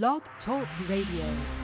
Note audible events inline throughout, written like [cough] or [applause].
Blog Talk Radio.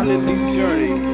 on new journey.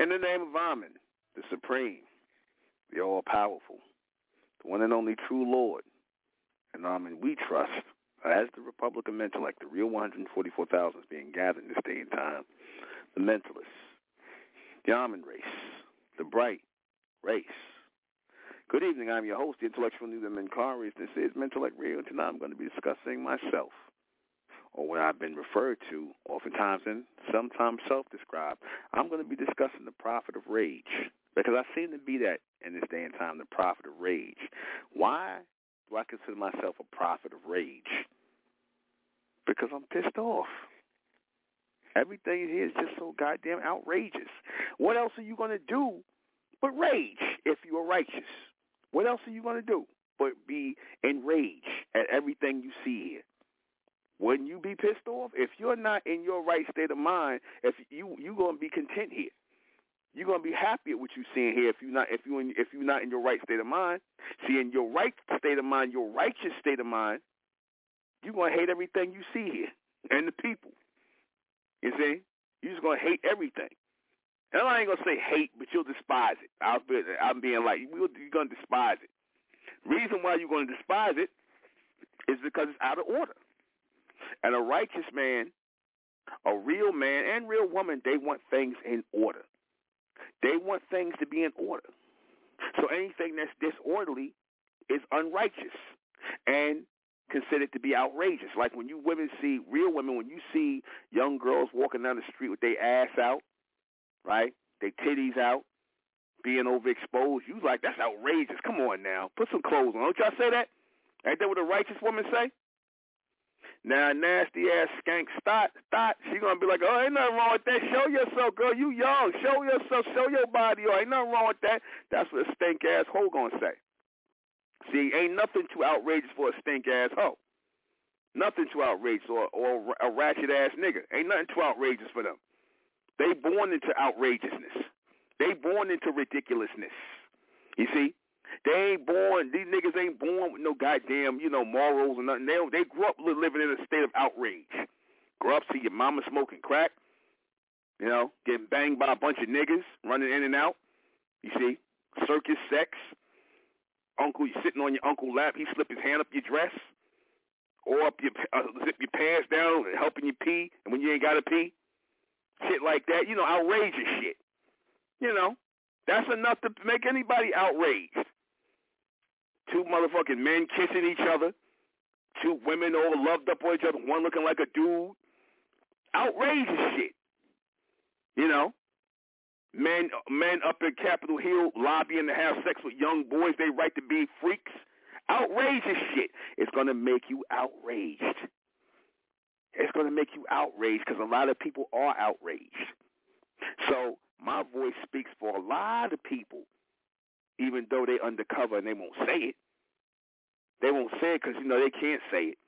In the name of Amen, the Supreme, the All-Powerful, the one and only true Lord, and Amen we trust, as the Republican Mentellect, the real 144,000 is being gathered in this day and time, the Mentalists, the Amen race, the bright race. Good evening. I'm your host, the intellectual Nuben Menkarayzz. This is Radio, and tonight I'm going to be discussing myself or what I've been referred to oftentimes and sometimes self-described, I'm going to be discussing the prophet of rage because I seem to be that in this day and time, the prophet of rage. Why do I consider myself a prophet of rage? Because I'm pissed off. Everything here is just so goddamn outrageous. What else are you going to do but rage if you are righteous? What else are you going to do but be enraged at everything you see here? Wouldn't you be pissed off if you're not in your right state of mind? If you you gonna be content here, you're gonna be happy at what you're seeing here. If you're not if you if you're not in your right state of mind, see in your right state of mind, your righteous state of mind, you're gonna hate everything you see here and the people. You see, you're just gonna hate everything. And I ain't gonna say hate, but you'll despise it. I'll be, I'm being like you're gonna despise it. Reason why you're gonna despise it is because it's out of order. And a righteous man, a real man and real woman, they want things in order. They want things to be in order. So anything that's disorderly is unrighteous and considered to be outrageous. Like when you women see, real women, when you see young girls walking down the street with their ass out, right, their titties out, being overexposed, you like, that's outrageous. Come on now. Put some clothes on. Don't y'all say that? Ain't that what a righteous woman say? Now, nasty ass skank Stott, Stott, she gonna be like, oh, ain't nothing wrong with that. Show yourself, girl. You young. Show yourself. Show your body. Oh, ain't nothing wrong with that. That's what a stink ass hoe gonna say. See, ain't nothing too outrageous for a stink ass hoe. Nothing too outrageous or, or a ratchet ass nigga. Ain't nothing too outrageous for them. They born into outrageousness. They born into ridiculousness. You see? They ain't born. These niggas ain't born with no goddamn, you know, morals or nothing. They they grew up living in a state of outrage. Grow up, see your mama smoking crack. You know, getting banged by a bunch of niggas running in and out. You see, circus sex. Uncle, you sitting on your uncle lap. He slip his hand up your dress, or up your uh, zip your pants down, and helping you pee, and when you ain't got to pee, shit like that. You know, outrageous shit. You know, that's enough to make anybody outraged two motherfucking men kissing each other, two women all loved up on each other, one looking like a dude. Outrageous shit. You know, men men up in Capitol Hill lobbying to have sex with young boys. They right to be freaks. Outrageous shit. It's gonna make you outraged. It's gonna make you outraged because a lot of people are outraged. So my voice speaks for a lot of people, even though they undercover and they won't say it. They won't say it because you know they can't say it.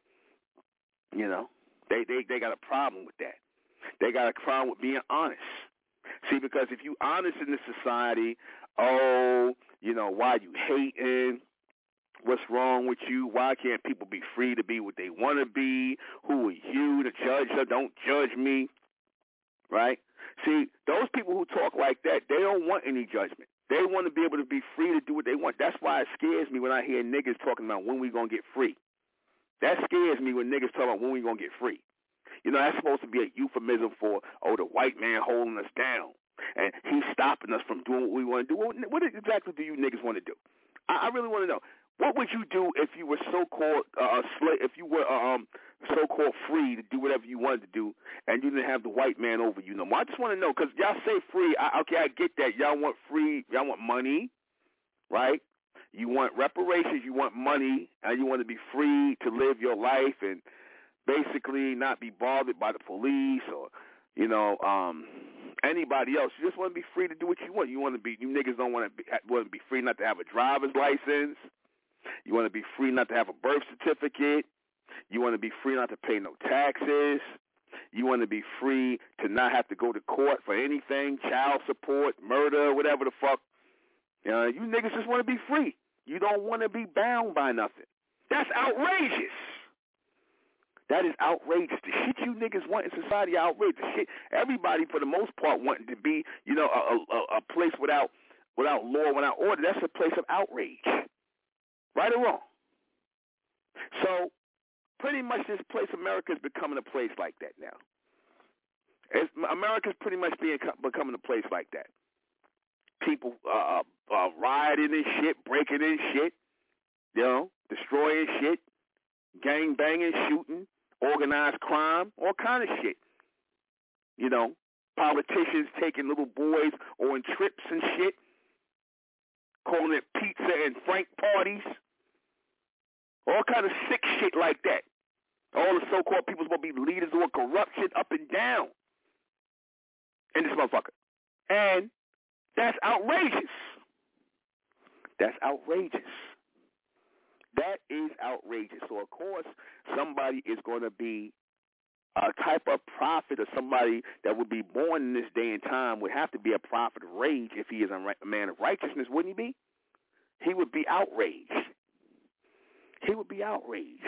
You know, they they they got a problem with that. They got a problem with being honest. See, because if you honest in this society, oh, you know, why you hating? What's wrong with you? Why can't people be free to be what they want to be? Who are you to judge them? Don't judge me. Right? See, those people who talk like that, they don't want any judgment. They want to be able to be free to do what they want. That's why it scares me when I hear niggas talking about when we to get free. That scares me when niggas talk about when we to get free. You know, that's supposed to be a euphemism for, oh, the white man holding us down. And he's stopping us from doing what we want to do. What, what exactly do you niggas want to do? I, I really want to know. What would you do if you were so-called uh, slave, if you were um, so-called free to do whatever you wanted to do, and you didn't have the white man over you no more? I just want to know because y'all say free. I, okay, I get that. Y'all want free. Y'all want money, right? You want reparations. You want money, and you want to be free to live your life and basically not be bothered by the police or you know um anybody else. You just want to be free to do what you want. You want to be you niggas don't want to be want to be free not to have a driver's license. You want to be free not to have a birth certificate. You want to be free not to pay no taxes. You want to be free to not have to go to court for anything, child support, murder, whatever the fuck. You, niggas just want to be free. You don't want to be bound by nothing. That's outrageous. That is outrageous. The shit you niggas want in society outrageous. The shit everybody for the most part wanting to be, you know, a, a, a place without without law, without order. That's a place of outrage. Right or wrong. So pretty much this place America is becoming a place like that now. It's, America's pretty much being becoming a place like that. People uh, uh, rioting and shit, breaking and shit, you know, destroying shit, gang banging, shooting, organized crime, all kind of shit. You know, politicians taking little boys on trips and shit, calling it pizza and frank parties, all kind of sick shit like that. All the so-called people supposed to be leaders of corruption up and down in this motherfucker. And that's outrageous. That's outrageous. That is outrageous. So of course somebody is going to be a type of prophet or somebody that would be born in this day and time would have to be a prophet of rage if he is a man of righteousness, wouldn't he be? He would be outraged. He would be outraged.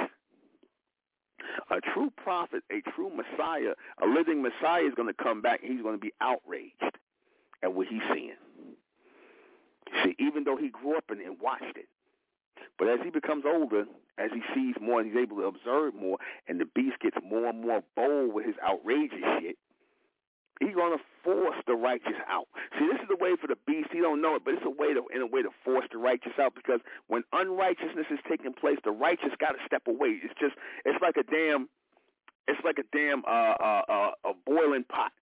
A true prophet, a true Messiah, a living Messiah is going to come back and he's going to be outraged at what he's seeing. See, even though he grew up it and watched it, but as he becomes older, as he sees more and he's able to observe more, and the beast gets more and more bold with his outrageous shit, he's gonna force the righteous out. See, this is the way for the beast. He don't know it, but it's a way to, in a way, to force the righteous out. Because when unrighteousness is taking place, the righteous got to step away. It's just, it's like a damn, it's like a damn, uh, uh, uh, a boiling pot.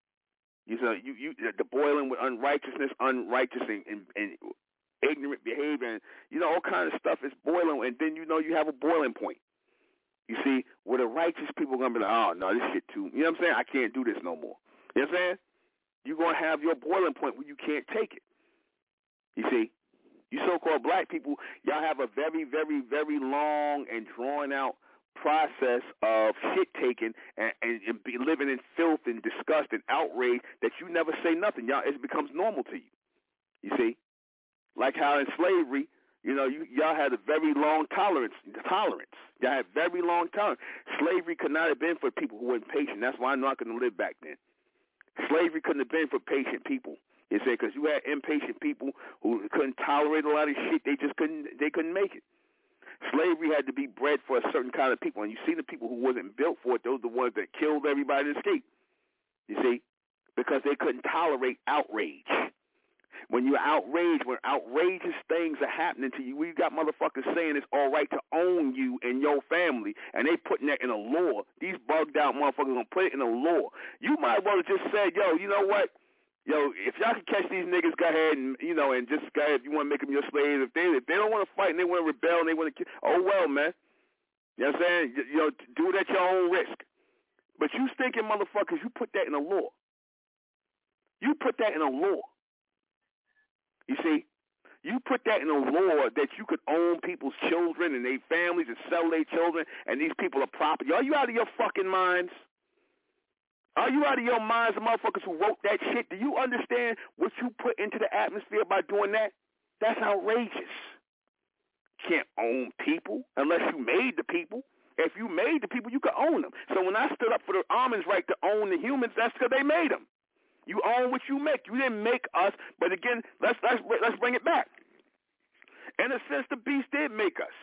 You know, you, you, the boiling with unrighteousness, unrighteous and, and, and ignorant behavior, and you know all kinds of stuff is boiling, and then you know you have a boiling point. You see, where the righteous people are gonna be like, oh no, this shit too. You know what I'm saying? I can't do this no more. You know what I'm saying? You're gonna have your boiling point where you can't take it. You see, you so-called black people, y'all have a very, very, very long and drawn out process of shit taking and, and, and be living in filth and disgust and outrage that you never say nothing. Y'all, it becomes normal to you. You see, like how in slavery, you know, you, y'all had a very long tolerance. Tolerance. Y'all had very long tolerance. Slavery could not have been for people who weren't patient. That's why I'm not going to live back then. Slavery couldn't have been for patient people. You say because you had impatient people who couldn't tolerate a lot of shit. They just couldn't. They couldn't make it. Slavery had to be bred for a certain kind of people, and you see the people who wasn't built for it. Those are the ones that killed everybody and escaped. You see, because they couldn't tolerate outrage when you're outraged, when outrageous things are happening to you, we got motherfuckers saying it's all right to own you and your family, and they putting that in a law. These bugged out motherfuckers gonna put it in a law. You might well have just said, yo, you know what? yo, if y'all can catch these niggas, go ahead and you know, and just go ahead. If you want to make them your slaves, if they if they don't want to fight and they want to rebel and they want to, kill oh well, man. You know what I'm saying? You, you know, do it at your own risk. But you stinking motherfuckers, you put that in a law. You put that in a law. You see, you put that in a law that you could own people's children and their families and sell their children, and these people are property. Are you out of your fucking minds? Are you out of your minds, the motherfuckers who wrote that shit? Do you understand what you put into the atmosphere by doing that? That's outrageous. You Can't own people unless you made the people. If you made the people, you could own them. So when I stood up for the almonds' right to own the humans, that's because they made them. You own what you make. You didn't make us, but again, let's let's let's bring it back. In a sense, the beast did make us,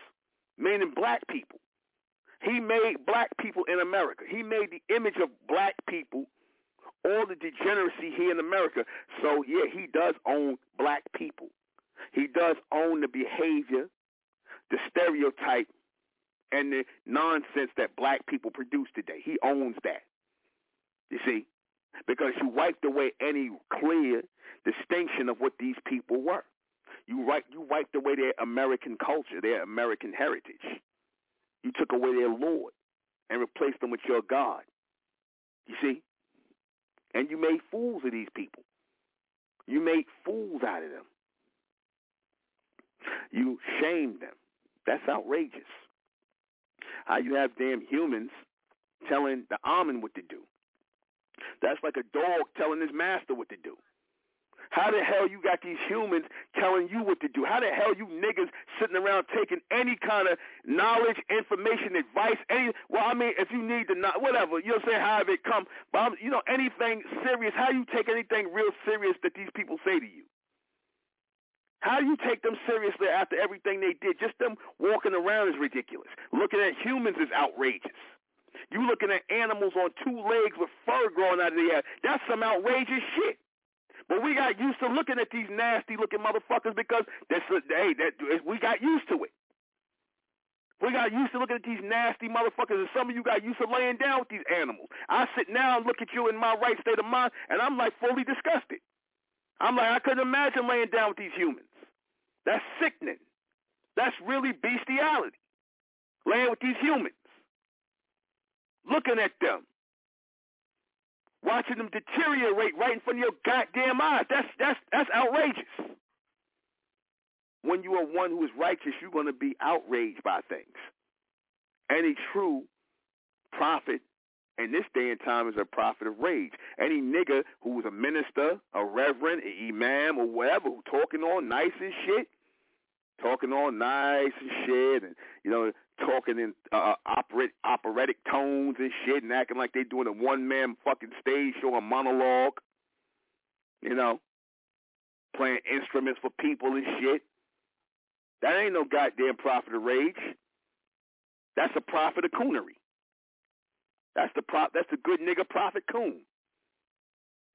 meaning black people. He made black people in America. He made the image of black people, all the degeneracy here in America. So, yeah, he does own black people. He does own the behavior, the stereotype, and the nonsense that black people produce today. He owns that. You see? Because you wiped away any clear distinction of what these people were. You wiped, you wiped away their American culture, their American heritage. You took away their Lord and replaced them with your God. You see? And you made fools of these people. You made fools out of them. You shamed them. That's outrageous. How you have damn humans telling the almond what to do. That's like a dog telling his master what to do. How the hell you got these humans telling you what to do? How the hell you niggas sitting around taking any kind of knowledge, information, advice, any, well, I mean, if you need to know, whatever, you know say however it come, but, I'm, you know, anything serious, how you take anything real serious that these people say to you? How do you take them seriously after everything they did? Just them walking around is ridiculous. Looking at humans is outrageous. You looking at animals on two legs with fur growing out of their head. That's some outrageous shit. But we got used to looking at these nasty looking motherfuckers because that's hey, that we got used to it. We got used to looking at these nasty motherfuckers, and some of you got used to laying down with these animals. I sit now and look at you in my right state of mind, and I'm like fully disgusted. I'm like, I couldn't imagine laying down with these humans. That's sickening. That's really bestiality. Laying with these humans. Looking at them watching them deteriorate right in front of your goddamn eyes. That's that's that's outrageous. When you are one who is righteous, you're going to be outraged by things. Any true prophet in this day and time is a prophet of rage. Any nigga who's a minister, a reverend, an imam, or whatever, who talking all nice and shit, talking all nice and shit, and you know, talking in uh, operet, operatic tones and shit, and acting like they're doing a one man fucking stage show, a monologue. You know, playing instruments for people and shit. That ain't no goddamn prophet of rage. That's a prophet of coonery. That's the prop. That's the good nigga prophet coon.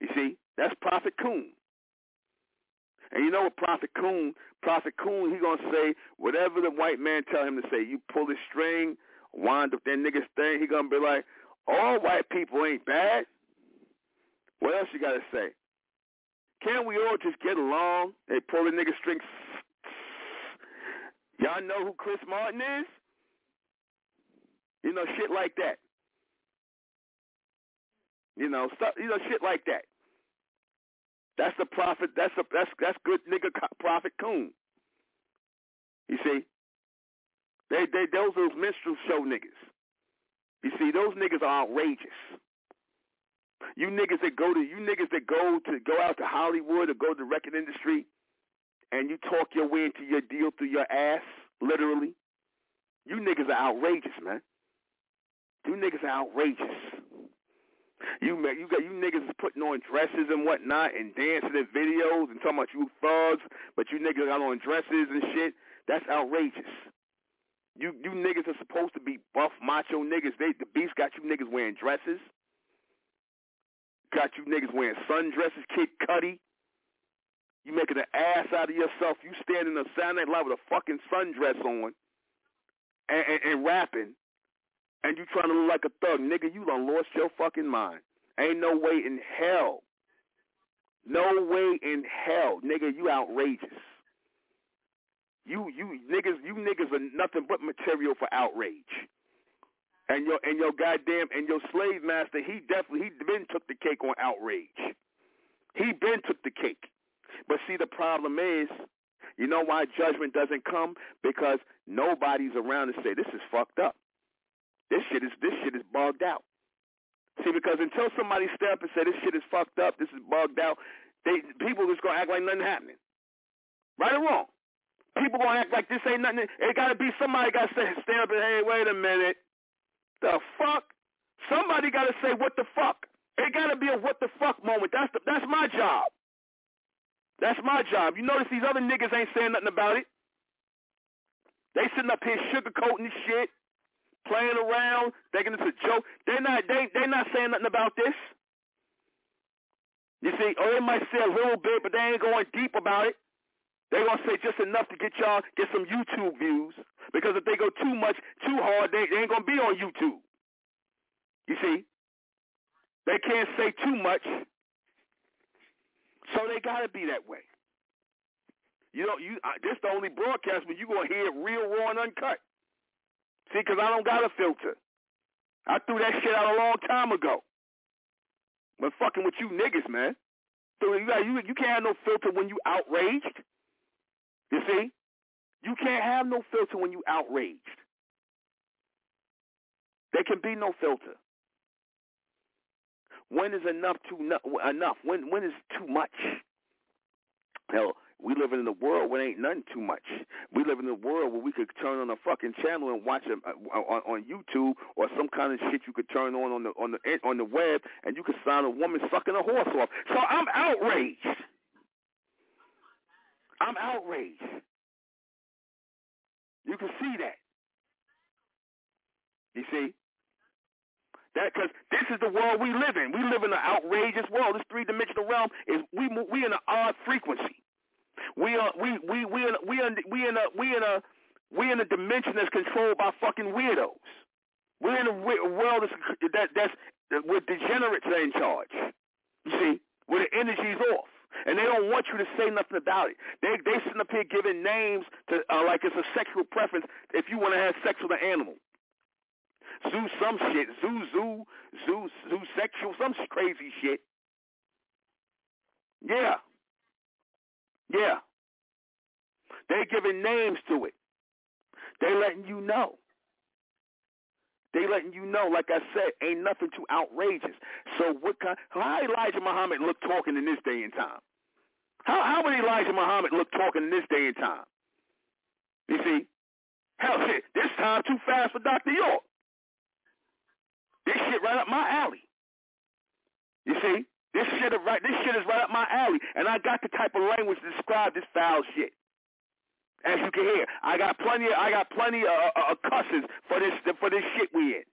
You see, that's prophet coon. And you know what Prophet Coon, Prophet Coon, he gonna say whatever the white man tell him to say. You pull the string, wind up that nigga's thing. He gonna be like, all white people ain't bad. What else you gotta say? Can't we all just get along? They pull the nigga string. Y'all know who Chris Martin is? You know, shit like that. You know, stuff. You know, shit like that. That's the prophet. That's a that's that's good nigga prophet coon. You see, they they those those minstrel show niggas. You see, those niggas are outrageous. You niggas that go to you niggas that go to go out to Hollywood or go to the record industry, and you talk your way into your deal through your ass, literally. You niggas are outrageous, man. You niggas are outrageous. You you got you niggas is putting on dresses and whatnot and dancing in videos and talking about you thugs, but you niggas got on dresses and shit. That's outrageous. You you niggas are supposed to be buff macho niggas. They the beast got you niggas wearing dresses. Got you niggas wearing sundresses, Kid Cudi. You making an ass out of yourself. You standing on Saturday Night Live with a fucking sundress on and, and, and rapping and you trying to look like a thug, nigga, you done lost your fucking mind. Ain't no way in hell No way in hell, nigga, you outrageous. You you niggas you niggas are nothing but material for outrage. And your and your goddamn and your slave master, he definitely he been took the cake on outrage. He been took the cake. But see the problem is, you know why judgment doesn't come? Because nobody's around to say this is fucked up. This shit is this shit is bugged out. See, because until somebody step and say this shit is fucked up, this is bugged out, they people just gonna act like nothing happening. Right or wrong? People gonna act like this ain't nothing. It gotta be somebody gotta say, stand up and hey, wait a minute. The fuck? Somebody gotta say what the fuck. It gotta be a what the fuck moment. That's the, that's my job. That's my job. You notice these other niggas ain't saying nothing about it. They sitting up here sugarcoating this shit, playing around, thinking it's a joke. They're not they they're not saying nothing about this. You see, or they might say a little bit, but they ain't going deep about it. They're gonna say just enough to get y'all get some YouTube views. Because if they go too much, too hard, they, they ain't gonna be on YouTube. You see? They can't say too much. So they gotta be that way. You know, you uh, this the only broadcast where you gonna hear real raw and uncut. See, because I don't got a filter. I threw that shit out a long time ago. But fucking with you niggas, man. So you got you you can't have no filter when you outraged. You see? You can't have no filter when you outraged. There can be no filter. When is enough too enough? When when is too much? Hell, we live in a world where ain't nothing too much. We live in a world where we could turn on a fucking channel and watch on, on YouTube or some kind of shit you could turn on on the on the on the web, and you could find a woman sucking a horse off. So I'm outraged. I'm outraged. You can see that. You see? That because this is the world we live in. We live in an outrageous world. This three dimensional realm is we we in an odd frequency. We are we we we in we in we in a we in a we in a dimension that's controlled by fucking weirdos. We're in a world that's, that that's with degenerates are in charge. You see, where the energy's off and they don't want you to say nothing about it. They they sitting up here giving names to uh, like it's a sexual preference if you want to have sex with an animal. Zoo some shit, zoo zoo zoo zoo sexual some crazy shit. Yeah, yeah. They giving names to it. They letting you know. They letting you know, like I said, ain't nothing too outrageous. So what kind? How Elijah Muhammad look talking in this day and time? How how would Elijah Muhammad look talking in this day and time? You see, hell shit, this time too fast for Doctor York. This shit right up my alley. You see, this shit is right. This shit is right up my alley, and I got the type of language to describe this foul shit. As you can hear, I got plenty. Of, I got plenty of, uh, uh, of, of cusses for this for this shit we in.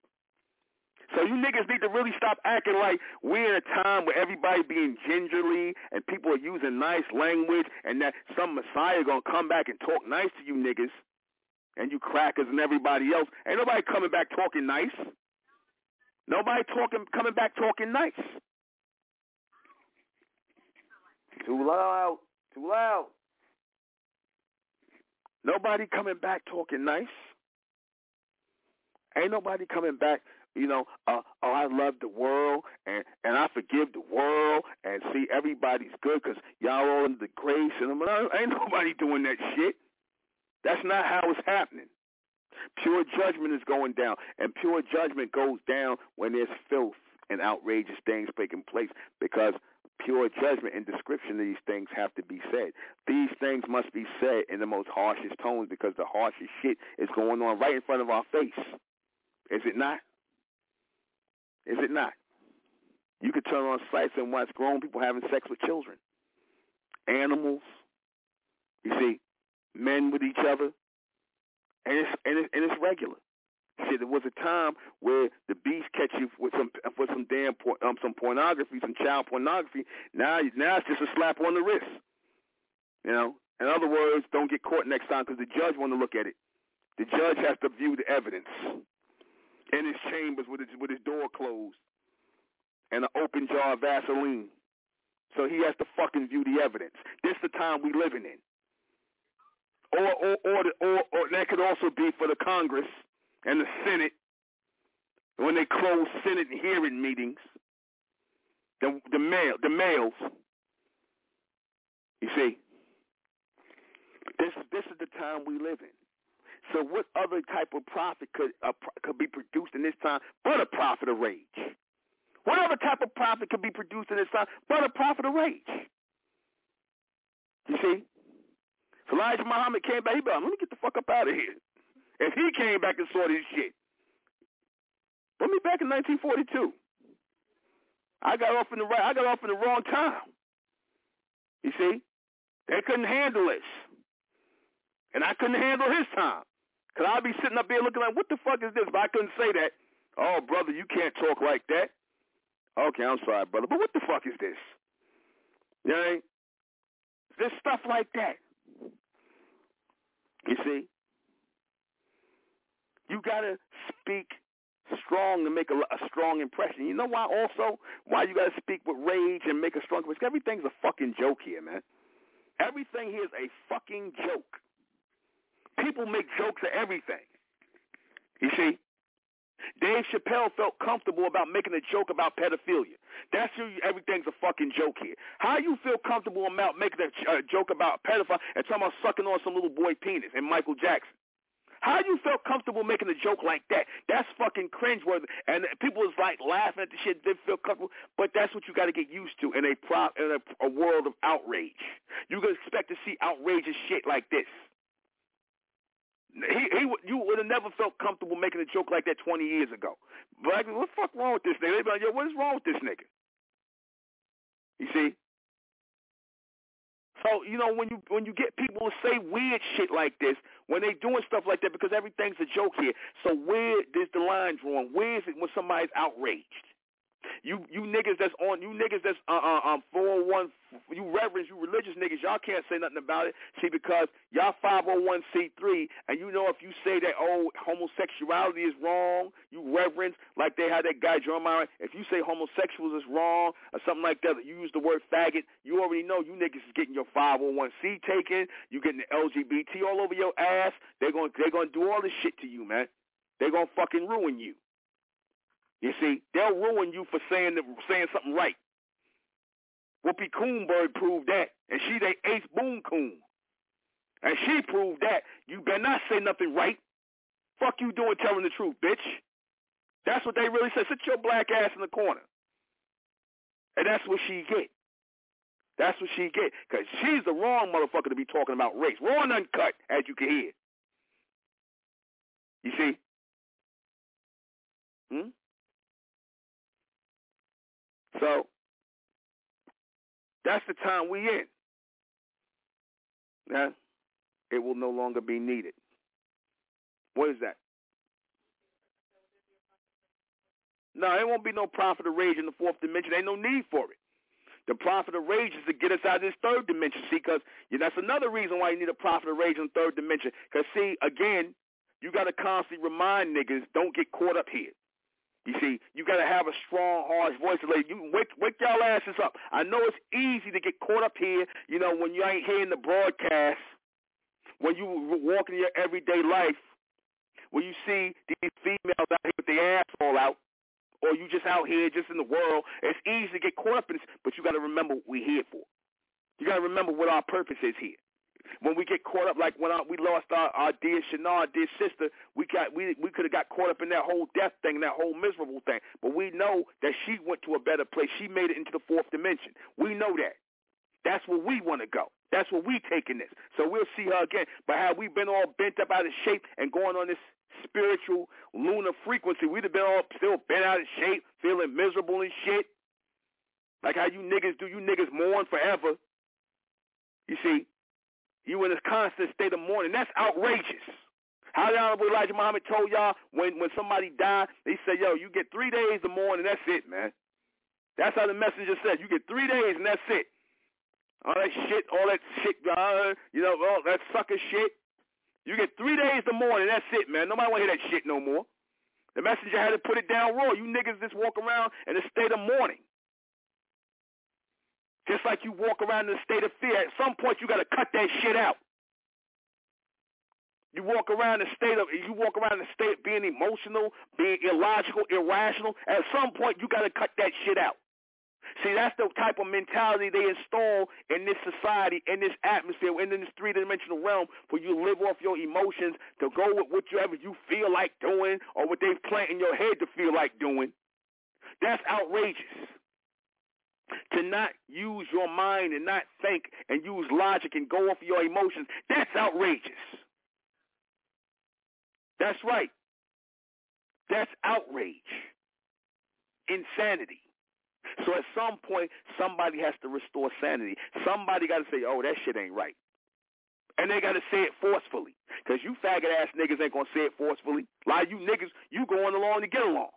So you niggas need to really stop acting like we're in a time where everybody being gingerly and people are using nice language and that some messiah gonna come back and talk nice to you niggas and you crackers and everybody else. Ain't nobody coming back talking nice. Nobody talking coming back talking nice. Too loud. Too loud. Nobody coming back talking nice. Ain't nobody coming back you know, uh, oh, I love the world and and I forgive the world and see everybody's good because y'all all in the grace and I'm, ain't nobody doing that shit. That's not how it's happening. Pure judgment is going down, and pure judgment goes down when there's filth and outrageous things taking place because pure judgment and description of these things have to be said. These things must be said in the most harshest tones because the harshest shit is going on right in front of our face. Is it not? Is it not? You could turn on sites and watch grown people having sex with children, animals. You see, men with each other, and it's and, it, and it's regular. See, there was a time where the beast catch you with some for some damn um, some pornography, some child pornography. Now, now it's just a slap on the wrist. You know, in other words, don't get caught next time because the judge want to look at it. The judge has to view the evidence in his chambers with his with his door closed and an open jar of Vaseline So he has to fucking view the evidence. This the time we living in. Or or or, the, or or that could also be for the Congress and the Senate when they close Senate hearing meetings. The the mail the mails. You see, this this is the time we live in. So what other type of prophet could uh, could be produced in this time but a prophet of rage? What other type of prophet could be produced in this time but a prophet of rage? You see? So Elijah Muhammad came back. He said, let me get the fuck up out of here. If he came back and saw this shit. Put me back in 1942. I got off in the right. I got off in the wrong time. You see, they couldn't handle this, and I couldn't handle his time. Cause I'd be sitting up there looking like, what the fuck is this? But I couldn't say that. Oh, brother, you can't talk like that. Okay, I'm sorry, brother, but what the fuck is this? You know, there's stuff like that. You see, you gotta speak strong to make a, a, strong impression. You know why? Also, why you gotta speak with rage and make a strong impression? Everything's a fucking joke here, man. Everything here is a fucking joke. People make jokes of everything. You see? Dave Chappelle felt comfortable about making a joke about pedophilia. That's who everything's a fucking joke here. How you feel comfortable about making a joke about pedophile and talking about sucking on some little boy penis and Michael Jackson? How you felt comfortable making a joke like that? That's fucking cringeworthy. And people was like laughing at the shit. They feel comfortable, but that's what you got to get used to in a pro in a, a world of outrage. You can expect to see outrageous shit like this. He, he, you would have never felt comfortable making a joke like that 20 years ago. But what the fuck wrong with this nigga? They be like, yo, what is wrong with this nigga? You see? So you know when you when you get people to say weird shit like this, when they doing stuff like that, because everything's a joke here. So where is the line drawn? Where is it when somebody's outraged? You you niggas that's on you niggas that's uh uh um four one you reverends you religious niggas y'all can't say nothing about it. See because y'all five oh one C three and you know if you say that oh homosexuality is wrong, you reverends like they had that guy Jeremiah. If you say homosexuals is wrong or something like that, you use the word faggot, you already know you niggas is getting your five oh one C taken. You getting the LGBT all over your ass. They're gonna they're gonna do all this shit to you, man. They're gonna fucking ruin you. You see, they'll ruin you for saying saying something right. Whoopi Coonberg proved that, and she they Ace Boone Coon. And she proved that. You better not say nothing right. Fuck you doing telling the truth, bitch. That's what they really said. Sit your black ass in the corner. And that's what she get. That's what she get. Because she's the wrong motherfucker to be talking about race. Raw and uncut, as you can hear. You see? Hmm? So that's the time we in. Now, it will no longer be needed. What is that? No, it won't be no prophet of rage in the fourth dimension. Ain't no need for it. The prophet of rage is to get us out of this third dimension. See, because yeah, that's another reason why you need a prophet of rage in the third dimension. Because, see, again, you got to constantly remind niggas, don't get caught up here. You see, you got to have a strong, harsh voice. Like you wake wake y'all asses up. I know it's easy to get caught up here. You know when you ain't hearing the broadcast, when you walk in your everyday life, when you see these females out here with their ass all out, or you just out here just in the world. It's easy to get caught up in this, but you got to remember what we're here for. You got to remember what our purpose is here when we get caught up, like when our, we lost our, our dear Shana, dear sister, we got we we could have got caught up in that whole death thing, that whole miserable thing. But we know that she went to a better place. She made it into the fourth dimension. We know that. That's where we want to go. That's where we taking this. So we'll see her again. But how we been all bent up out of shape and going on this spiritual lunar frequency, we'd have been all still bent out of shape, feeling miserable and shit. Like how you niggas do. You niggas mourn forever. You see, you in this constant state of mourning. That's outrageous. How the Honorable Elijah Muhammad told y'all when, when somebody died, they said, yo, you get three days to mourn and that's it, man. That's how the messenger said. You get three days and that's it. All that shit, all that shit, uh, you know, all that sucker shit. You get three days to mourn and that's it, man. Nobody want to hear that shit no more. The messenger had to put it down raw. You niggas just walk around in a state of mourning. Just like you walk around in a state of fear, at some point you got to cut that shit out. You walk around in a state of you walk around in a state of being emotional, being illogical, irrational. At some point you got to cut that shit out. See, that's the type of mentality they install in this society, in this atmosphere, in this three-dimensional realm for you live off your emotions, to go with whatever you feel like doing or what they plant in your head to feel like doing. That's outrageous. To not use your mind and not think and use logic and go off of your emotions, that's outrageous. That's right. That's outrage. Insanity. So at some point, somebody has to restore sanity. Somebody got to say, oh, that shit ain't right. And they got to say it forcefully. Because you faggot-ass niggas ain't going to say it forcefully. A lot of you niggas, you going along to get along.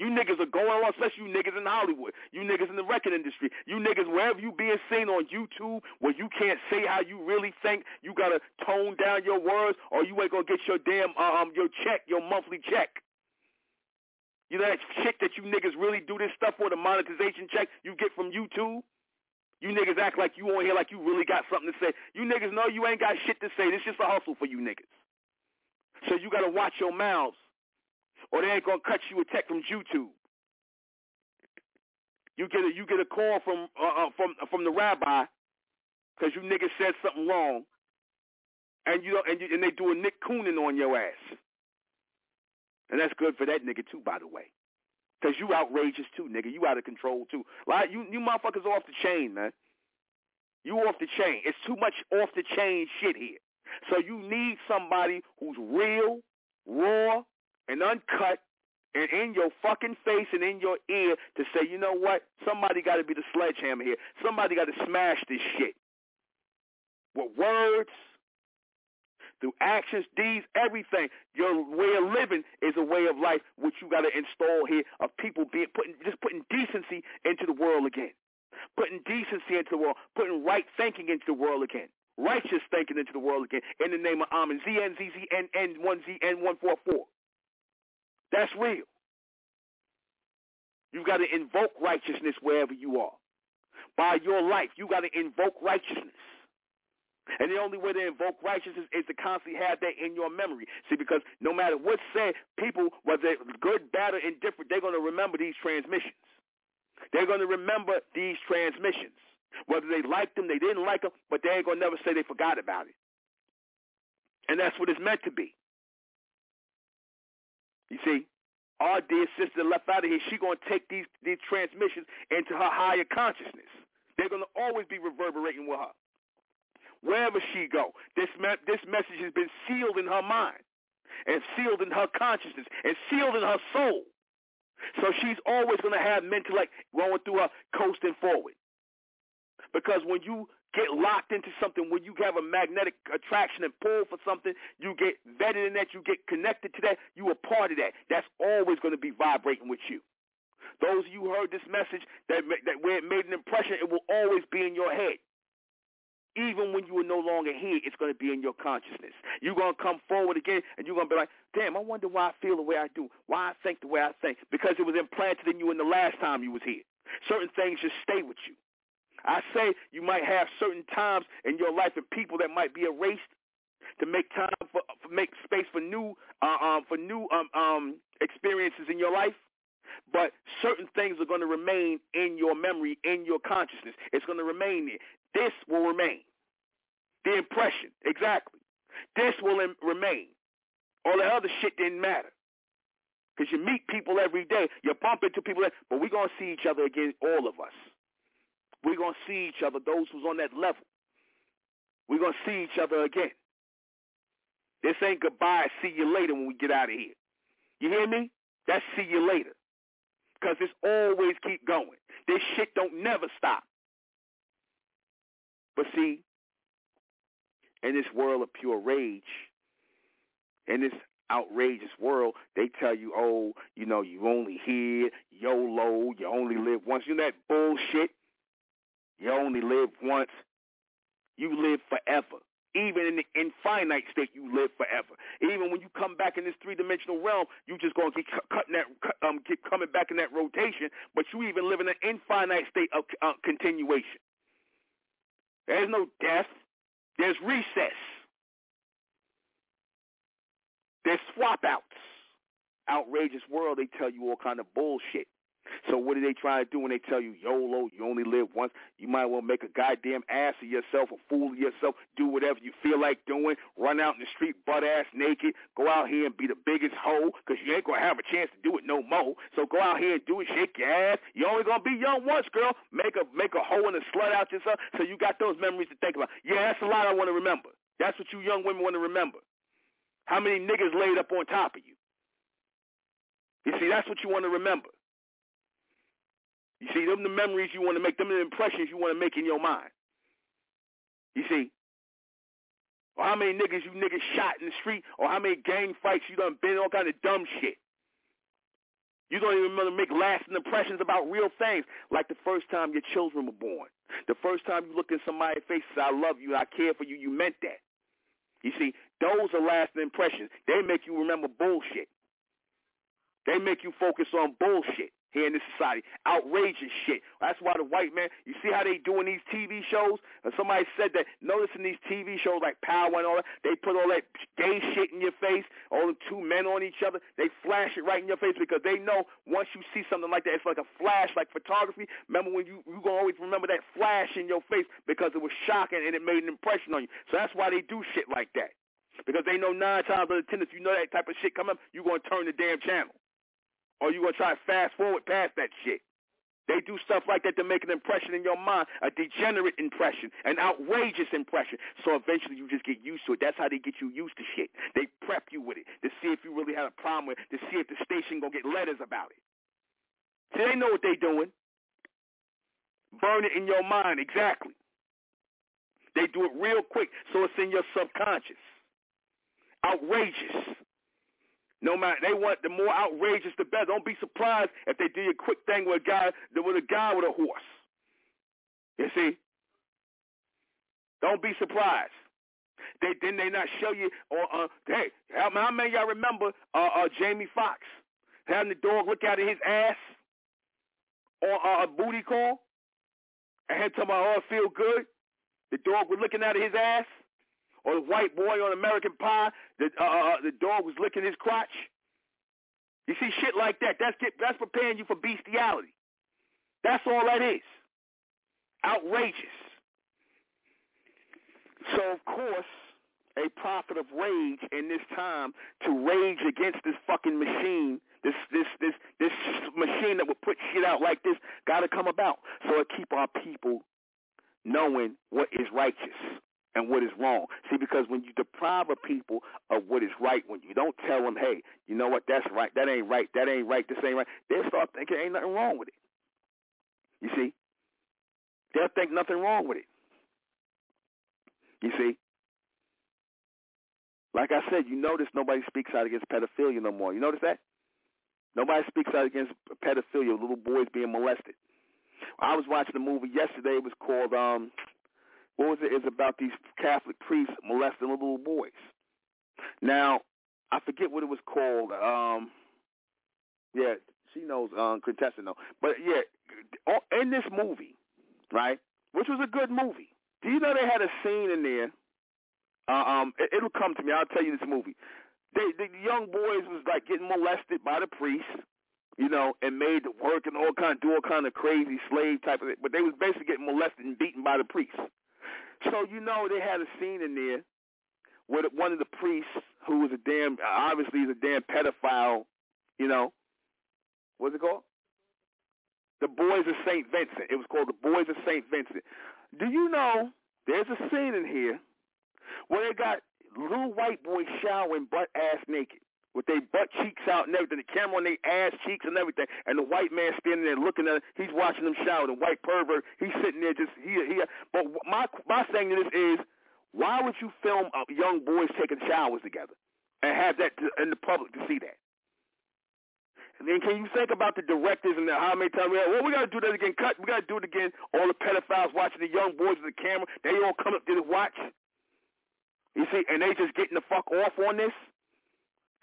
You niggas are going along, especially you niggas in Hollywood. You niggas in the record industry. You niggas, wherever you being seen on YouTube where you can't say how you really think, you got to tone down your words or you ain't to get your damn, um, your check, your monthly check. You know that shit that you niggas really do this stuff for, the monetization check you get from YouTube? You niggas act like you on here like you really got something to say. You niggas know you ain't got shit to say. This just a hustle for you niggas. So you got to watch your mouths or they ain't to cut you a check from YouTube. You get a you get a call from uh, uh, from from the rabbi because you niggas said something wrong, and you and you, and they do a Nick Coonan on your ass. And that's good for that nigga too, by the way. Cause you outrageous too, nigga. You out of control too. Like you, you motherfuckers off the chain, man. You off the chain. It's too much off the chain shit here. So you need somebody who's real, raw, and uncut and in your fucking face and in your ear to say, you know what? Somebody got to be the sledgehammer here. Somebody got to smash this shit. With words, through actions, deeds, everything. Your way of living is a way of life which you got to install here of people being putting just putting decency into the world again, putting decency into the world, putting right thinking into the world again. Righteous thinking into the world again in the name of Amen. ZNZZNN1ZN144. That's real. You got to invoke righteousness wherever you are. By your life, you got to invoke righteousness. And the only way to invoke righteousness is to constantly have that in your memory. See, because no matter what's said, people, whether good, bad, or indifferent, they're going to remember these transmissions. They're going to remember these transmissions. Whether they liked them, they didn't like them, but they ain't going to never say they forgot about it. And that's what it's meant to be. You see, our dear sister left out of here, she's going to take these, these transmissions into her higher consciousness. They're going to always be reverberating with her wherever she go. This me- this message has been sealed in her mind and sealed in her consciousness and sealed in her soul. So she's always going to have mental like going through her coasting forward. Because when you get locked into something, when you have a magnetic attraction and pull for something, you get vetted in that, you get connected to that, you are part of that. That's always going to be vibrating with you. Those of you who heard this message that, that where it made an impression, it will always be in your head. Even when you are no longer here, it's going to be in your consciousness. You're going to come forward again, and you're going to be like, damn, I wonder why I feel the way I do, why I think the way I think, because it was implanted in you in the last time you was here. Certain things just stay with you. I say you might have certain times in your life and people that might be erased to make time for, for make space for new uh, um, for new um, um, experiences in your life. But certain things are going to remain in your memory, in your consciousness. It's going to remain there. This will remain. The impression, exactly. This will Im- remain. All the other shit didn't matter. Because you meet people every day. You bump into people, but we're going to see each other again, all of us. We're going to see each other, those who's on that level. We're going to see each other again. This ain't goodbye, see you later when we get out of here. You hear me? That's see you later. Because it's always keep going. This shit don't never stop. But see, in this world of pure rage, in this outrageous world, they tell you, oh, you know, you only here, YOLO, you only live once. You know that bullshit? You only live once. You live forever. Even in the infinite state, you live forever. Even when you come back in this three-dimensional realm, you just gonna keep cutting that, um, keep coming back in that rotation. But you even live in an infinite state of uh, continuation. There's no death. There's recess. There's swap outs. Outrageous world. They tell you all kind of bullshit. So what do they try to do when they tell you YOLO, you only live once? You might well make a goddamn ass of yourself, a fool of yourself, do whatever you feel like doing, run out in the street butt ass naked, go out here and be the biggest hoe because you ain't going to have a chance to do it no more. So go out here and do it, shake your ass. You only going to be young once, girl. Make a make a hoe and a slut out yourself so you got those memories to think about. Yeah, that's a lot I want to remember. That's what you young women want to remember. How many niggas laid up on top of you? You see, that's what you want to remember. You see, them the memories you want to make, them the impressions you want to make in your mind. You see? Or how many niggas you niggas shot in the street, or how many gang fights you done been, all kind of dumb shit. You don't even remember to make lasting impressions about real things, like the first time your children were born. The first time you looked in somebody's face and said, I love you, I care for you, you meant that. You see, those are lasting impressions. They make you remember bullshit. They make you focus on bullshit here in this society. Outrageous shit. That's why the white man, you see how they doing these TV shows? And somebody said that, noticing these TV shows like Power and all that, they put all that gay shit in your face, all the two men on each other, they flash it right in your face because they know once you see something like that, it's like a flash, like photography. Remember when you, you going to always remember that flash in your face because it was shocking and it made an impression on you. So that's why they do shit like that. Because they know nine times out of ten, if you know that type of shit coming up, you're going to turn the damn channel. Or you to try to fast forward past that shit. They do stuff like that to make an impression in your mind, a degenerate impression, an outrageous impression. So eventually you just get used to it. That's how they get you used to shit. They prep you with it to see if you really had a problem with it, to see if the station to get letters about it. See, they know what they doing. Burn it in your mind, exactly. They do it real quick, so it's in your subconscious. Outrageous. No matter they want the more outrageous the better. Don't be surprised if they do a quick thing with a guy with a guy with a horse. You see? Don't be surprised. They then they not show you or uh hey how, how many y'all remember uh, uh Jamie Foxx having the dog look out of his ass on uh, a booty call and him talking about oh it feel good. The dog was looking out of his ass or the white boy on American Pie, the uh, uh, uh, the dog was licking his crotch. You see shit like that. That's that's preparing you for bestiality. That's all that is. Outrageous. So of course, a prophet of rage in this time to rage against this fucking machine, this this this this machine that would put shit out like this, got to come about. So it keep our people knowing what is righteous and what is wrong. See, because when you deprive a people of what is right, when you don't tell them, hey, you know what, that's right, that ain't right, that ain't right, this ain't right, they'll start thinking ain't nothing wrong with it. You see? They'll think nothing wrong with it. You see? Like I said, you notice nobody speaks out against pedophilia no more. You notice that? Nobody speaks out against pedophilia, little boys being molested. I was watching a movie yesterday. It was called um, what was? It's about these Catholic priests molesting little boys. Now, I forget what it was called. Um, yeah, she knows. Um, contestant know. But yeah, in this movie, right, which was a good movie. Do you know they had a scene in there? Uh, um, it, it'll come to me. I'll tell you this movie. They, the young boys was like getting molested by the priest, you know, and made to work and all kind, do all kind of crazy slave type of it. But they was basically getting molested and beaten by the priest. So you know they had a scene in there where one of the priests who was a damn obviously he's a damn pedophile, you know. What's it called? The Boys of St. Vincent. It was called The Boys of St. Vincent. Do you know there's a scene in here where they got little white boys showering butt ass naked with their butt cheeks out and everything, the camera on their ass cheeks and everything, and the white man standing there looking at he's watching them shower. The white pervert, he's sitting there just he he. But my my thing to this is, why would you film young boys taking showers together and have that to, in the public to see that? And then can you think about the directors and the, how many times we have, well, we got to do that again. Cut. We got to do it again. All the pedophiles watching the young boys with the camera. They all come up to the watch. You see, and they just getting the fuck off on this.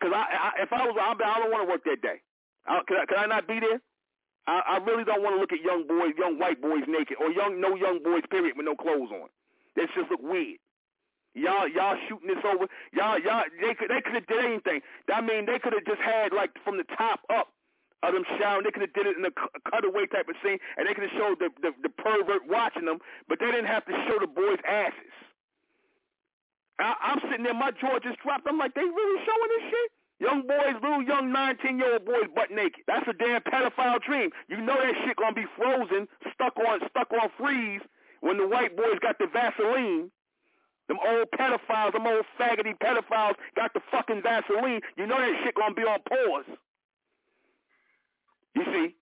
Cause I, I if I was, I, I don't want to work that day. I, can, I, can I not be there? I, I really don't want to look at young boys, young white boys naked, or young no young boys period with no clothes on. That just look weird. Y'all, y'all shooting this over. Y'all, y'all, they could, they could have did anything. I mean, they could have just had like from the top up of them showering. They could have did it in a cutaway type of scene, and they could have showed the, the the pervert watching them, but they didn't have to show the boys' asses. I, I'm sitting there, my jaw just dropped. I'm like, they really showing this shit? Young boys, little young 19-year-old boys butt naked. That's a damn pedophile dream. You know that shit gonna be frozen, stuck on stuck on freeze when the white boys got the Vaseline. Them old pedophiles, them old faggoty pedophiles got the fucking Vaseline. You know that shit gonna be on pause. You see?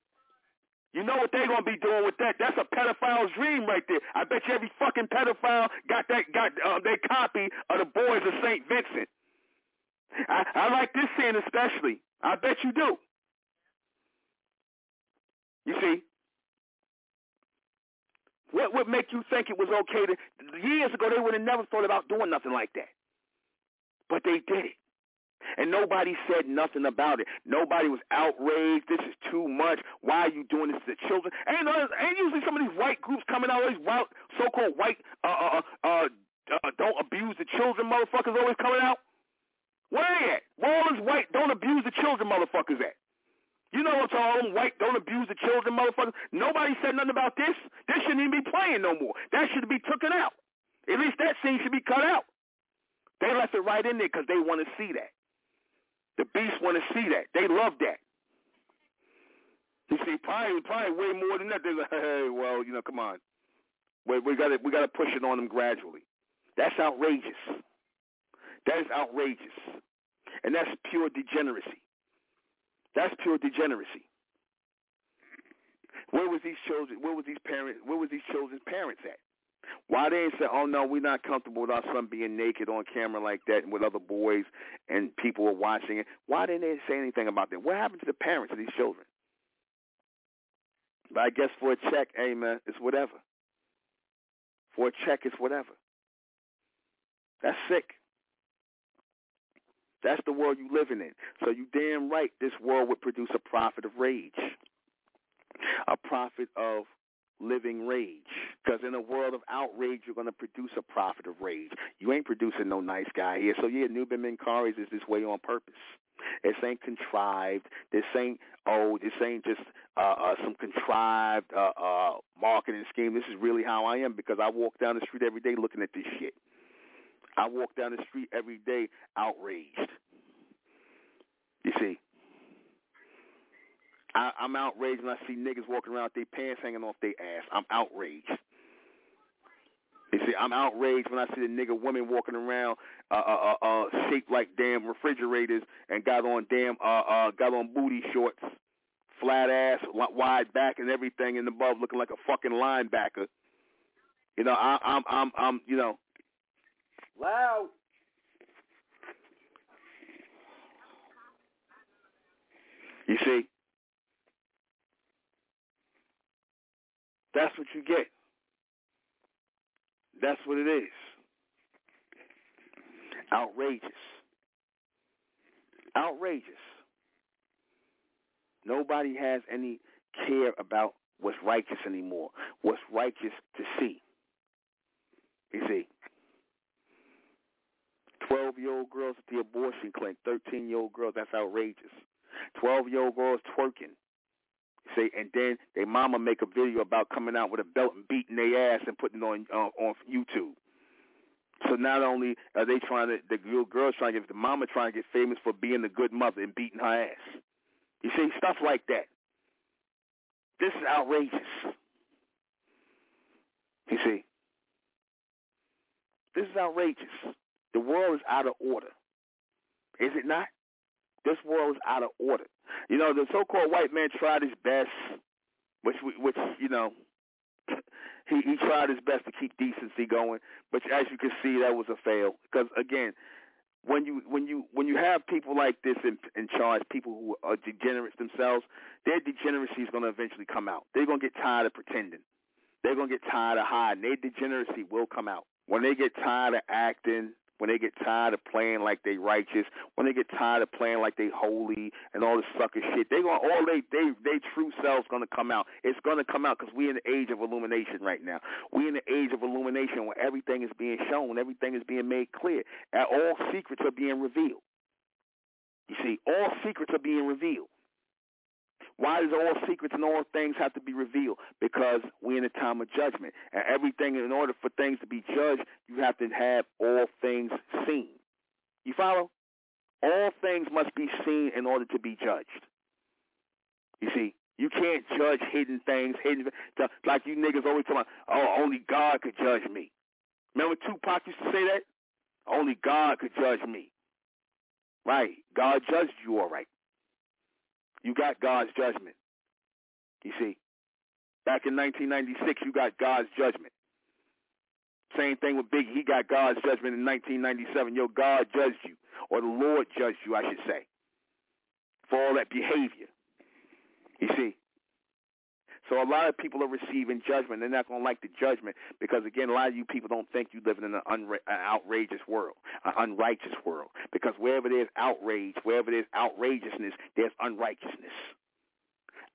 You know what they're gonna be doing with that? That's a pedophile's dream right there. I bet you every fucking pedophile got that got uh, their copy of the Boys of Saint Vincent. I, I like this scene especially. I bet you do. You see? What would make you think it was okay to years ago they would have never thought about doing nothing like that. But they did it. And nobody said nothing about it. Nobody was outraged. This is too much. Why are you doing this to children? Ain't, ain't usually some of these white groups coming out, these white, so-called white, uh, uh, uh, uh, don't abuse the children motherfuckers always coming out. Where they at? Where all this white don't abuse the children motherfuckers at? You know what's all them white don't abuse the children motherfuckers? Nobody said nothing about this. This shouldn't even be playing no more. That should be taken out. At least that scene should be cut out. They left it right in there because they want to see that. The beasts want to see that. They love that. You see, probably probably way more than that. They're [laughs] hey, well, you know, come on. We we got to we got to push it on them gradually. That's outrageous. That is outrageous, and that's pure degeneracy. That's pure degeneracy. Where was these children? Where was these parents? Where was these children's parents at? Why they ain't say, "Oh no, we're not comfortable with our son being naked on camera like that and with other boys and people are watching it"? Why didn't they say anything about that? What happened to the parents of these children? But I guess for a check, hey it's whatever. For a check, it's whatever. That's sick. That's the world you living in. So you damn right this world would produce a prophet of rage. A prophet of living rage. Because in a world of outrage, you're going to produce a prophet of rage. You ain't producing no nice guy here. So yeah, Nuben Menkarayzz is this way on purpose. This ain't contrived. This ain't oh, this ain't just uh, uh, some contrived uh, uh, marketing scheme. This is really how I am because I walk down the street every day looking at this shit. I walk down the street every day outraged. You see, I, I'm outraged when I see niggas walking around with their pants hanging off their ass. I'm outraged. You see, I'm outraged when I see the nigga women walking around uh, uh, uh, uh, shaped like damn refrigerators and got on damn uh, uh, got on booty shorts, flat ass, wide back, and everything in the above, looking like a fucking linebacker. You know, I, I'm I'm I'm you know, loud. You see, That's what you get. That's what it is. Outrageous. Outrageous. Nobody has any care about what's righteous anymore, what's righteous to see. You see, 12-year-old girls at the abortion clinic, 13-year-old girls, that's outrageous. 12-year-old girls twerking, Say, and then their mama make a video about coming out with a belt and beating their ass and putting it on uh, on YouTube. So not only are they trying to, the little girl's trying to get, the mama trying to get famous for being a good mother and beating her ass. You see, stuff like that. This is outrageous. You see, this is outrageous. The world is out of order. Is it not? This world is out of order. You know, the so-called white man tried his best, which, which you know, [laughs] he he tried his best to keep decency going. But as you can see, that was a fail. Because again, when you when you when you have people like this in in charge, people who are degenerates themselves, their degeneracy is going to eventually come out. They're going to get tired of pretending. They're going to get tired of hiding. Their degeneracy will come out when they get tired of acting when they get tired of playing like they righteous, when they get tired of playing like they holy and all this sucker shit, they going all they they they true selves gonna come out. It's gonna come out because we in the age of illumination right now. We in the age of illumination where everything is being shown, everything is being made clear, and all secrets are being revealed. You see, all secrets are being revealed. Why does all secrets and all things have to be revealed? Because we're in a time of judgment. And everything, in order for things to be judged, you have to have all things seen. You follow? All things must be seen in order to be judged. You see, you can't judge hidden things, hidden like you niggas always talking about, oh, only God could judge me. Remember Tupac used to say that? Only God could judge me. Right. God judged you all right. You got God's judgment. You see, back in 1996, you got God's judgment. Same thing with Biggie. He got God's judgment in 1997. Yo, God judged you, or the Lord judged you, I should say, for all that behavior. You see, so a lot of people are receiving judgment. They're not going to like the judgment because, again, a lot of you people don't think you live in an, unra- an outrageous world, an unrighteous world. Because wherever there's outrage, wherever there's outrageousness, there's unrighteousness.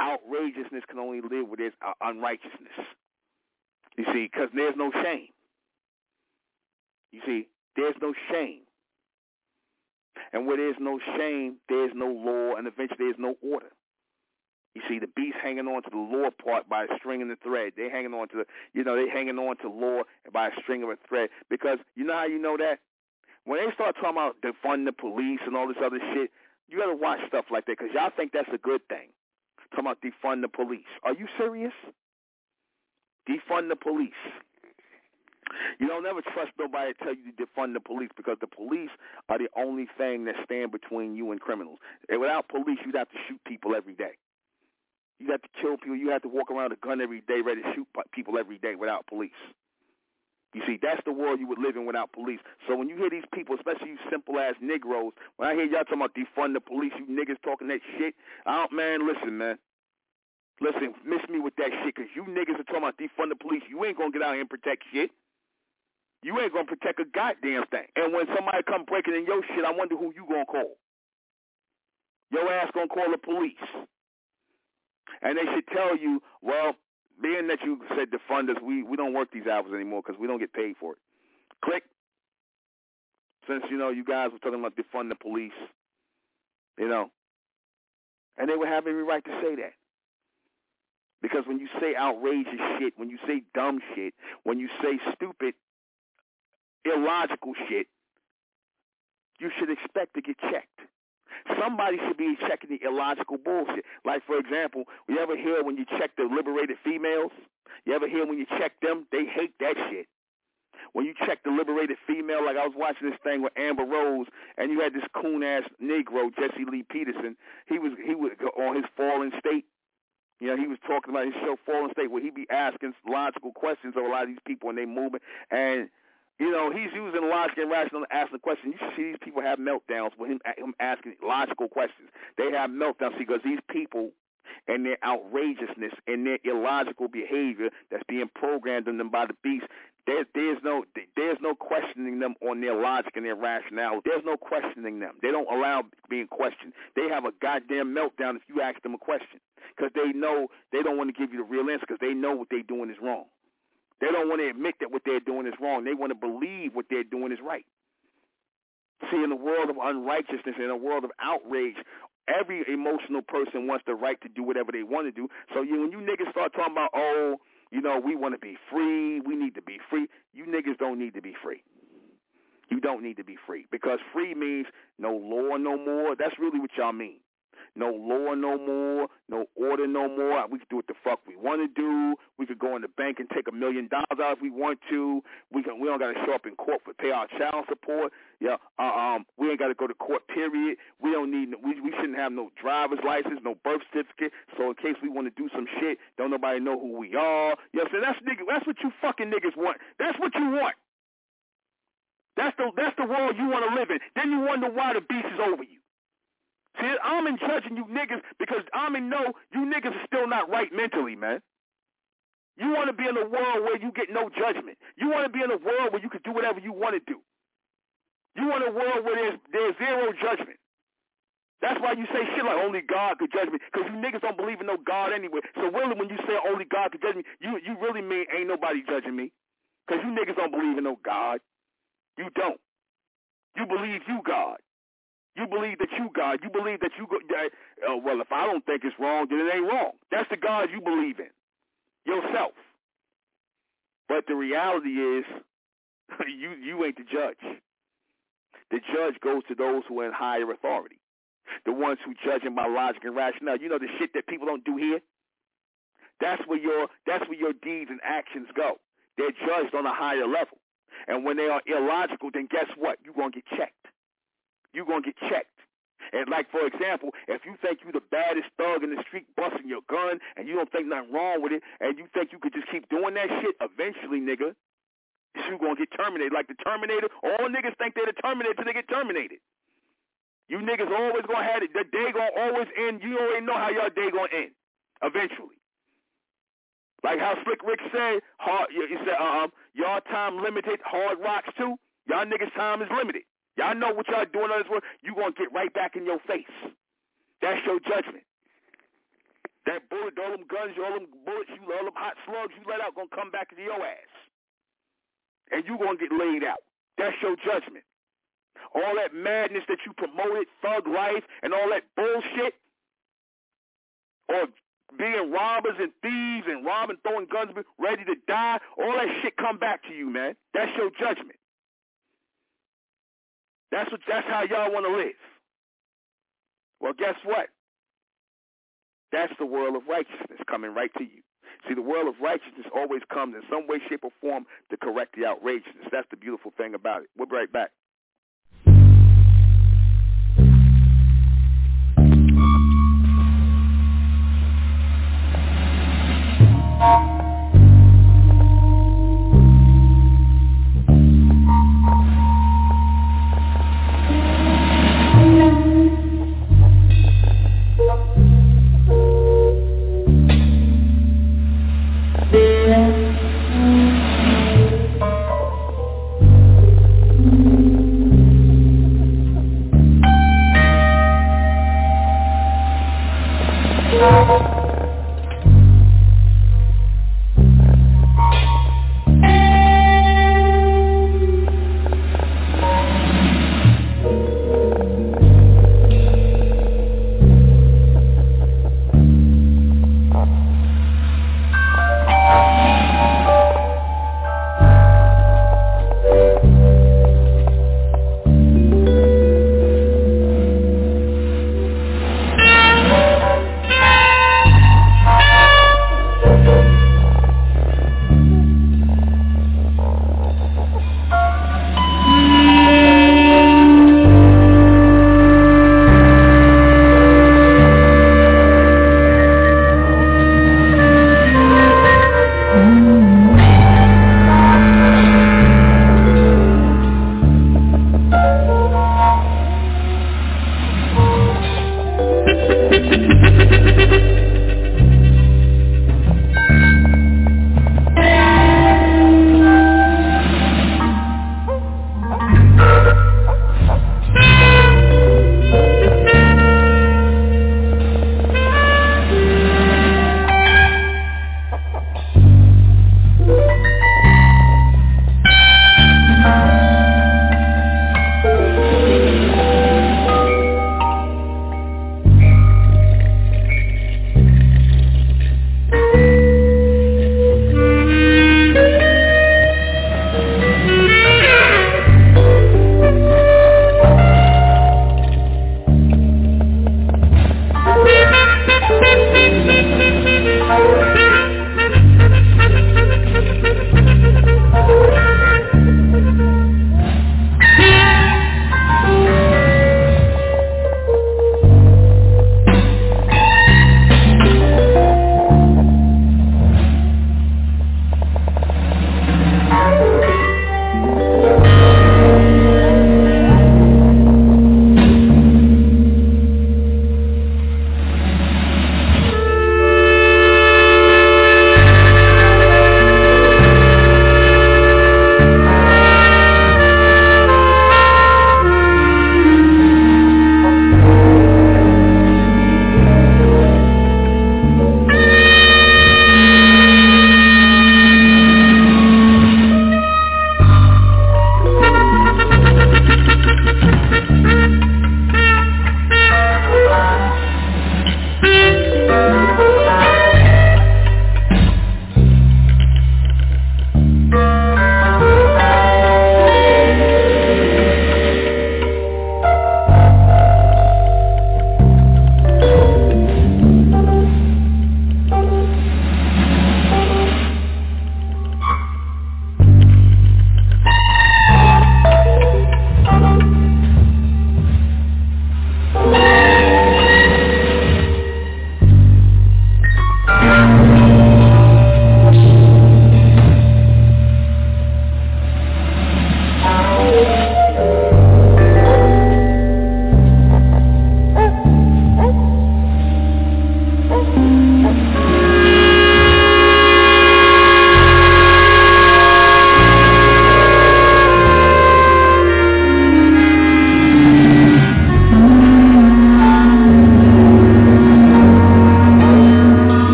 Outrageousness can only live where there's uh, unrighteousness. You see, because there's no shame. You see, there's no shame. And where there's no shame, there's no law, and eventually there's no order. You see the beast hanging on to the law part by a string and thread. They hanging on to the, you know, they hanging on to law by a string of a thread. Because you know how you know that when they start talking about defund the police and all this other shit, you got to watch stuff like that because y'all think that's a good thing. Talking about defund the police. Are you serious? Defund the police. You don't never trust nobody to tell you to defund the police because the police are the only thing that stand between you and criminals. And without police, you'd have to shoot people every day. You have to kill people. You have to walk around with a gun every day, ready to shoot people every day without police. You see, that's the world you would live in without police. So when you hear these people, especially you simple ass Negroes, when I hear y'all talking about defund the police, you niggas talking that shit, I don't, man, listen, man. Listen, miss me with that shit, because you niggas are talking about defund the police. You ain't going to get out here and protect shit. You ain't going to protect a goddamn thing. And when somebody come breaking in your shit, I wonder who you going to call. Your ass going to call the police. And they should tell you, well, being that you said defund us, we, we don't work these hours anymore because we don't get paid for it. Click. Since, you know, you guys were talking about defund the police, you know, and they would have every right to say that. Because when you say outrageous shit, when you say dumb shit, when you say stupid, illogical shit, you should expect to get checked. Somebody should be checking the illogical bullshit. Like, for example, you ever hear when you check the liberated females? You ever hear when you check them? They hate that shit. When you check the liberated female, like I was watching this thing with Amber Rose, and you had this coon ass Negro Jesse Lee Peterson. He was he was on his fallen state. You know, he was talking about his show Fallen State, where he be asking logical questions of a lot of these people and they movement, and you know, he's using logic and rational to ask the question. You see these people have meltdowns with him, him asking logical questions. They have meltdowns because these people and their outrageousness and their illogical behavior that's being programmed in them by the beast. There's there's no there's no questioning them on their logic and their rationality. There's no questioning them. They don't allow being questioned. They have a goddamn meltdown if you ask them a question because they know they don't want to give you the real answer because they know what they're doing is wrong. They don't want to admit that what they're doing is wrong. They want to believe what they're doing is right. See, in a world of unrighteousness, in a world of outrage, every emotional person wants the right to do whatever they want to do. So you, when you niggas start talking about, oh, you know, we want to be free, we need to be free, you niggas don't need to be free. You don't need to be free because free means no law no more. That's really what y'all mean no law no more, no order no more. We can do what the fuck we want to do. We could go in the bank and take a million dollars out if we want to. We can. We don't got to show up in court for pay our child support. Yeah. Uh, um. We ain't got to go to court. Period. We don't need. We we shouldn't have no driver's license, no birth certificate. So in case we want to do some shit, don't nobody know who we are. You know I'm saying? That's nigga. That's what you fucking niggas want. That's what you want. That's the that's the world you want to live in. Then you wonder why the beast is over you. See, I'm in judging you niggas because I'm in know you niggas are still not right mentally, man. You want to be in a world where you get no judgment. You want to be in a world where you can do whatever you want to do. You want a world where there's, there's zero judgment. That's why you say shit like only God could judge me, because you niggas don't believe in no God anyway. So really, when you say only God could judge me, you you really mean ain't nobody judging me, because you niggas don't believe in no God. You don't. You believe you God. You believe that you God. You believe that you go. Uh, well, if I don't think it's wrong, then it ain't wrong. That's the God you believe in yourself. But the reality is, [laughs] you you ain't the judge. The judge goes to those who are in higher authority, the ones who judge him by logic and rationale. You know the shit that people don't do here. That's where your that's where your deeds and actions go. They're judged on a higher level. And when they are illogical, then guess what? You're gonna get checked. You're gonna get checked. And like for example, if you think you the baddest thug in the street busting your gun and you don't think nothing wrong with it and you think you could just keep doing that shit, eventually, nigga, you gonna get terminated. Like the Terminator, all niggas think they're the Terminator till they get terminated. You niggas always gonna have it. The day gonna always end. You already know how your day gonna end. Eventually. Like how Slick Rick said, hard, he said, um, y'all time limited, hard rocks too. Y'all niggas time is limited. Y'all know what y'all doing on this world. You gonna get right back in your face. That's your judgment. That bullet, all them guns, all them bullets, you, all them hot slugs you let out, gonna come back into your ass, and you gonna get laid out. That's your judgment. All that madness that you promoted, thug life, and all that bullshit, or being robbers and thieves and robbing, throwing guns, ready to die, all that shit come back to you, man. That's your judgment. That's what that's how y'all want to live. Well, guess what? That's the world of righteousness coming right to you. See, the world of righteousness always comes in some way, shape, or form to correct the outrageousness. That's the beautiful thing about it. We'll be right back. Thank you.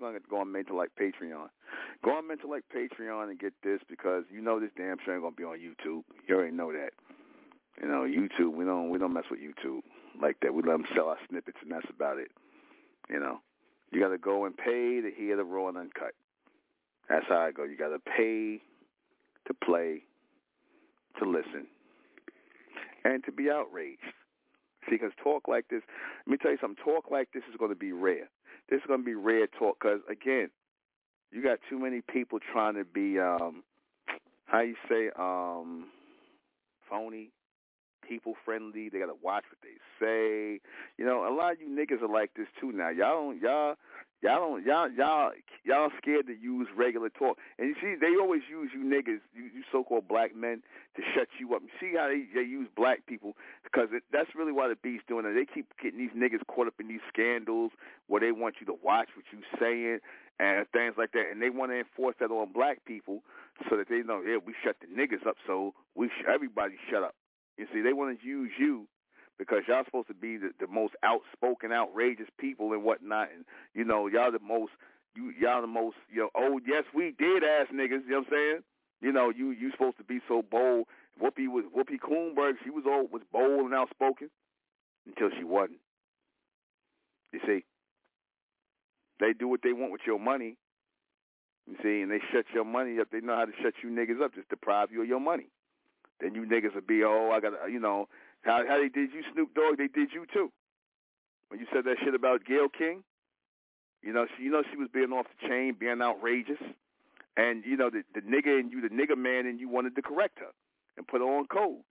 You're to go on Mentellect Patreon. Go on Mentellect Patreon and get this because you know this damn show ain't to be on YouTube. You already know that. You know, YouTube, we don't we don't mess with YouTube like that. We let them sell our snippets and that's about it. You know, you got to go and pay to hear the raw and uncut. That's how I go. You got to pay to play, to listen, and to be outraged. See, because talk like this, let me tell you something. Talk like this is going to be rare this is going to be rare talk because again, you got too many people trying to be um how you say um phony, people friendly. They got to watch what they say. You know, a lot of you niggas are like this too now. Y'all don't y'all Y'all don't y'all y'all y'all scared to use regular talk. And you see, they always use you niggas, you, you so-called black men, to shut you up. You see how they, they use black people because it, that's really why the beast doing it. They keep getting these niggas caught up in these scandals where they want you to watch what you saying and things like that, and they want to enforce that on black people so that they know, yeah, we shut the niggas up, so we sh- everybody shut up. You see, they want to use you because y'all supposed to be the, the most outspoken, outrageous people and whatnot, and you know y'all the most you y'all the most you know oh yes we did ass niggas. You know what I'm saying? You know you you supposed to be so bold. Whoopi was Whoopi Goldberg. She was old was bold and outspoken until she wasn't. You see, they do what they want with your money. You see, and they shut your money up. They know how to shut you niggas up, just deprive you of your money. Then you niggas will be, oh, I got, you know, how how they did you, Snoop Dogg? They did you too. When you said that shit about Gayle King, you know, she, you know she was being off the chain, being outrageous, and you know the the nigga and you, the nigga man, and you wanted to correct her and put her on code.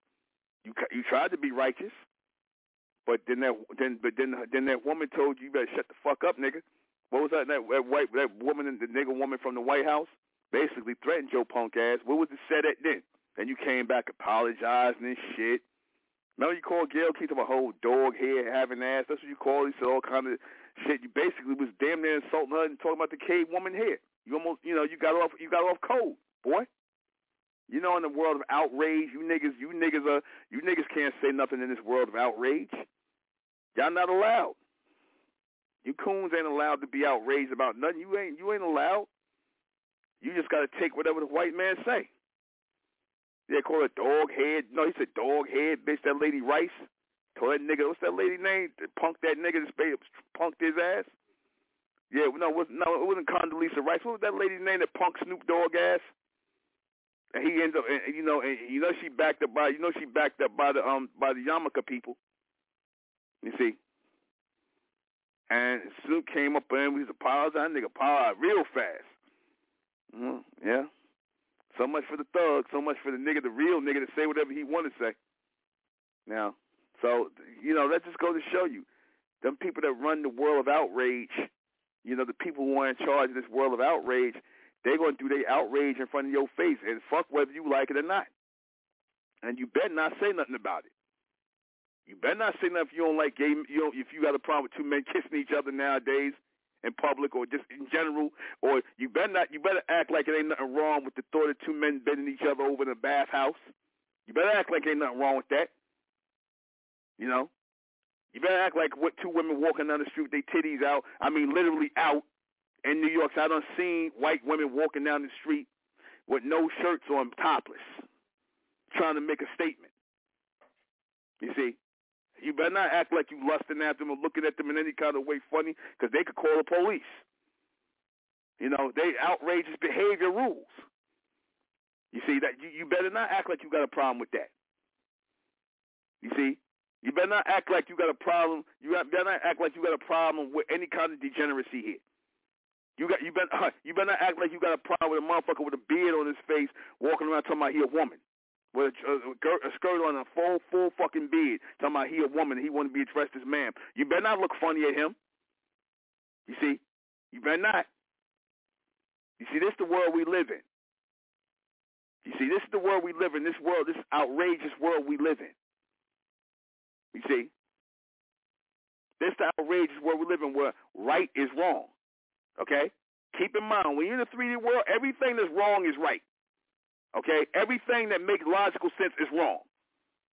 You you tried to be righteous, but then that then but then then that woman told you you better shut the fuck up, nigga. What was that that, that white that woman the nigga woman from the White House basically threatened your punk ass. What was it said at then? Then you came back apologizing and shit. Remember you called Gayle King a whole dog head having ass. That's what you called. He said all kind of shit. You basically was damn near insulting her and talking about the cave woman hair. You almost, you know, you got off, you got off cold, boy. You know, in the world of outrage, you niggas, you niggas are, you niggas can't say nothing in this world of outrage. Y'all not allowed. You coons ain't allowed to be outraged about nothing. You ain't, you ain't allowed. You just got to take whatever the white man say. They call it dog head. No, he said dog head, bitch. That lady Rice. Told that nigga, what's that lady name? Punk that nigga, punked his ass. Yeah, no, it wasn't, no, it wasn't Condoleezza Rice. What was that lady's name that punked Snoop Dogg ass? And he ends up, and, you know, and you know she backed up by, you know she backed up by the um by the Yamaka people. You see. And Snoop came up and we was apologizing. Nigga apologized real fast. Mm, yeah. So much for the thug, so much for the nigga, the real nigga to say whatever he want to say. Now, so, you know, that just goes to show you, them people that run the world of outrage, you know, the people who are in charge of this world of outrage, they're going to do their outrage in front of your face, and fuck whether you like it or not. And you better not say nothing about it. You better not say nothing if you don't like gay, you know, if you got a problem with two men kissing each other nowadays in public or just in general, or you better not, you better act like it ain't nothing wrong with the thought of two men bending each other over in a bathhouse. You better act like ain't nothing wrong with that. You know, you better act like what two women walking down the street, they titties out. I mean, literally out in New York. So I done seen white women walking down the street with no shirts on, topless, trying to make a statement. You see, you better not act like you lusting at them or looking at them in any kind of way funny, because they could call the police. You know, they outrageous behavior rules. You see that you, you better not act like you got a problem with that. You see, you better not act like you got a problem. You better not act like you got a problem with any kind of degeneracy here. You got you better [laughs] you better not act like you got a problem with a motherfucker with a beard on his face walking around talking about he a woman with a, uh, a, skirt on a full full fucking beard talking about he a woman he want to be addressed as ma'am. You better not look funny at him. You see, you better not. You see, this is the world we live in. You see, this is the world we live in. This world, this outrageous world we live in. You see? This the outrageous world we live in where right is wrong. Okay? Keep in mind, when you're in the 3D world, everything that's wrong is right. Okay? Everything that makes logical sense is wrong.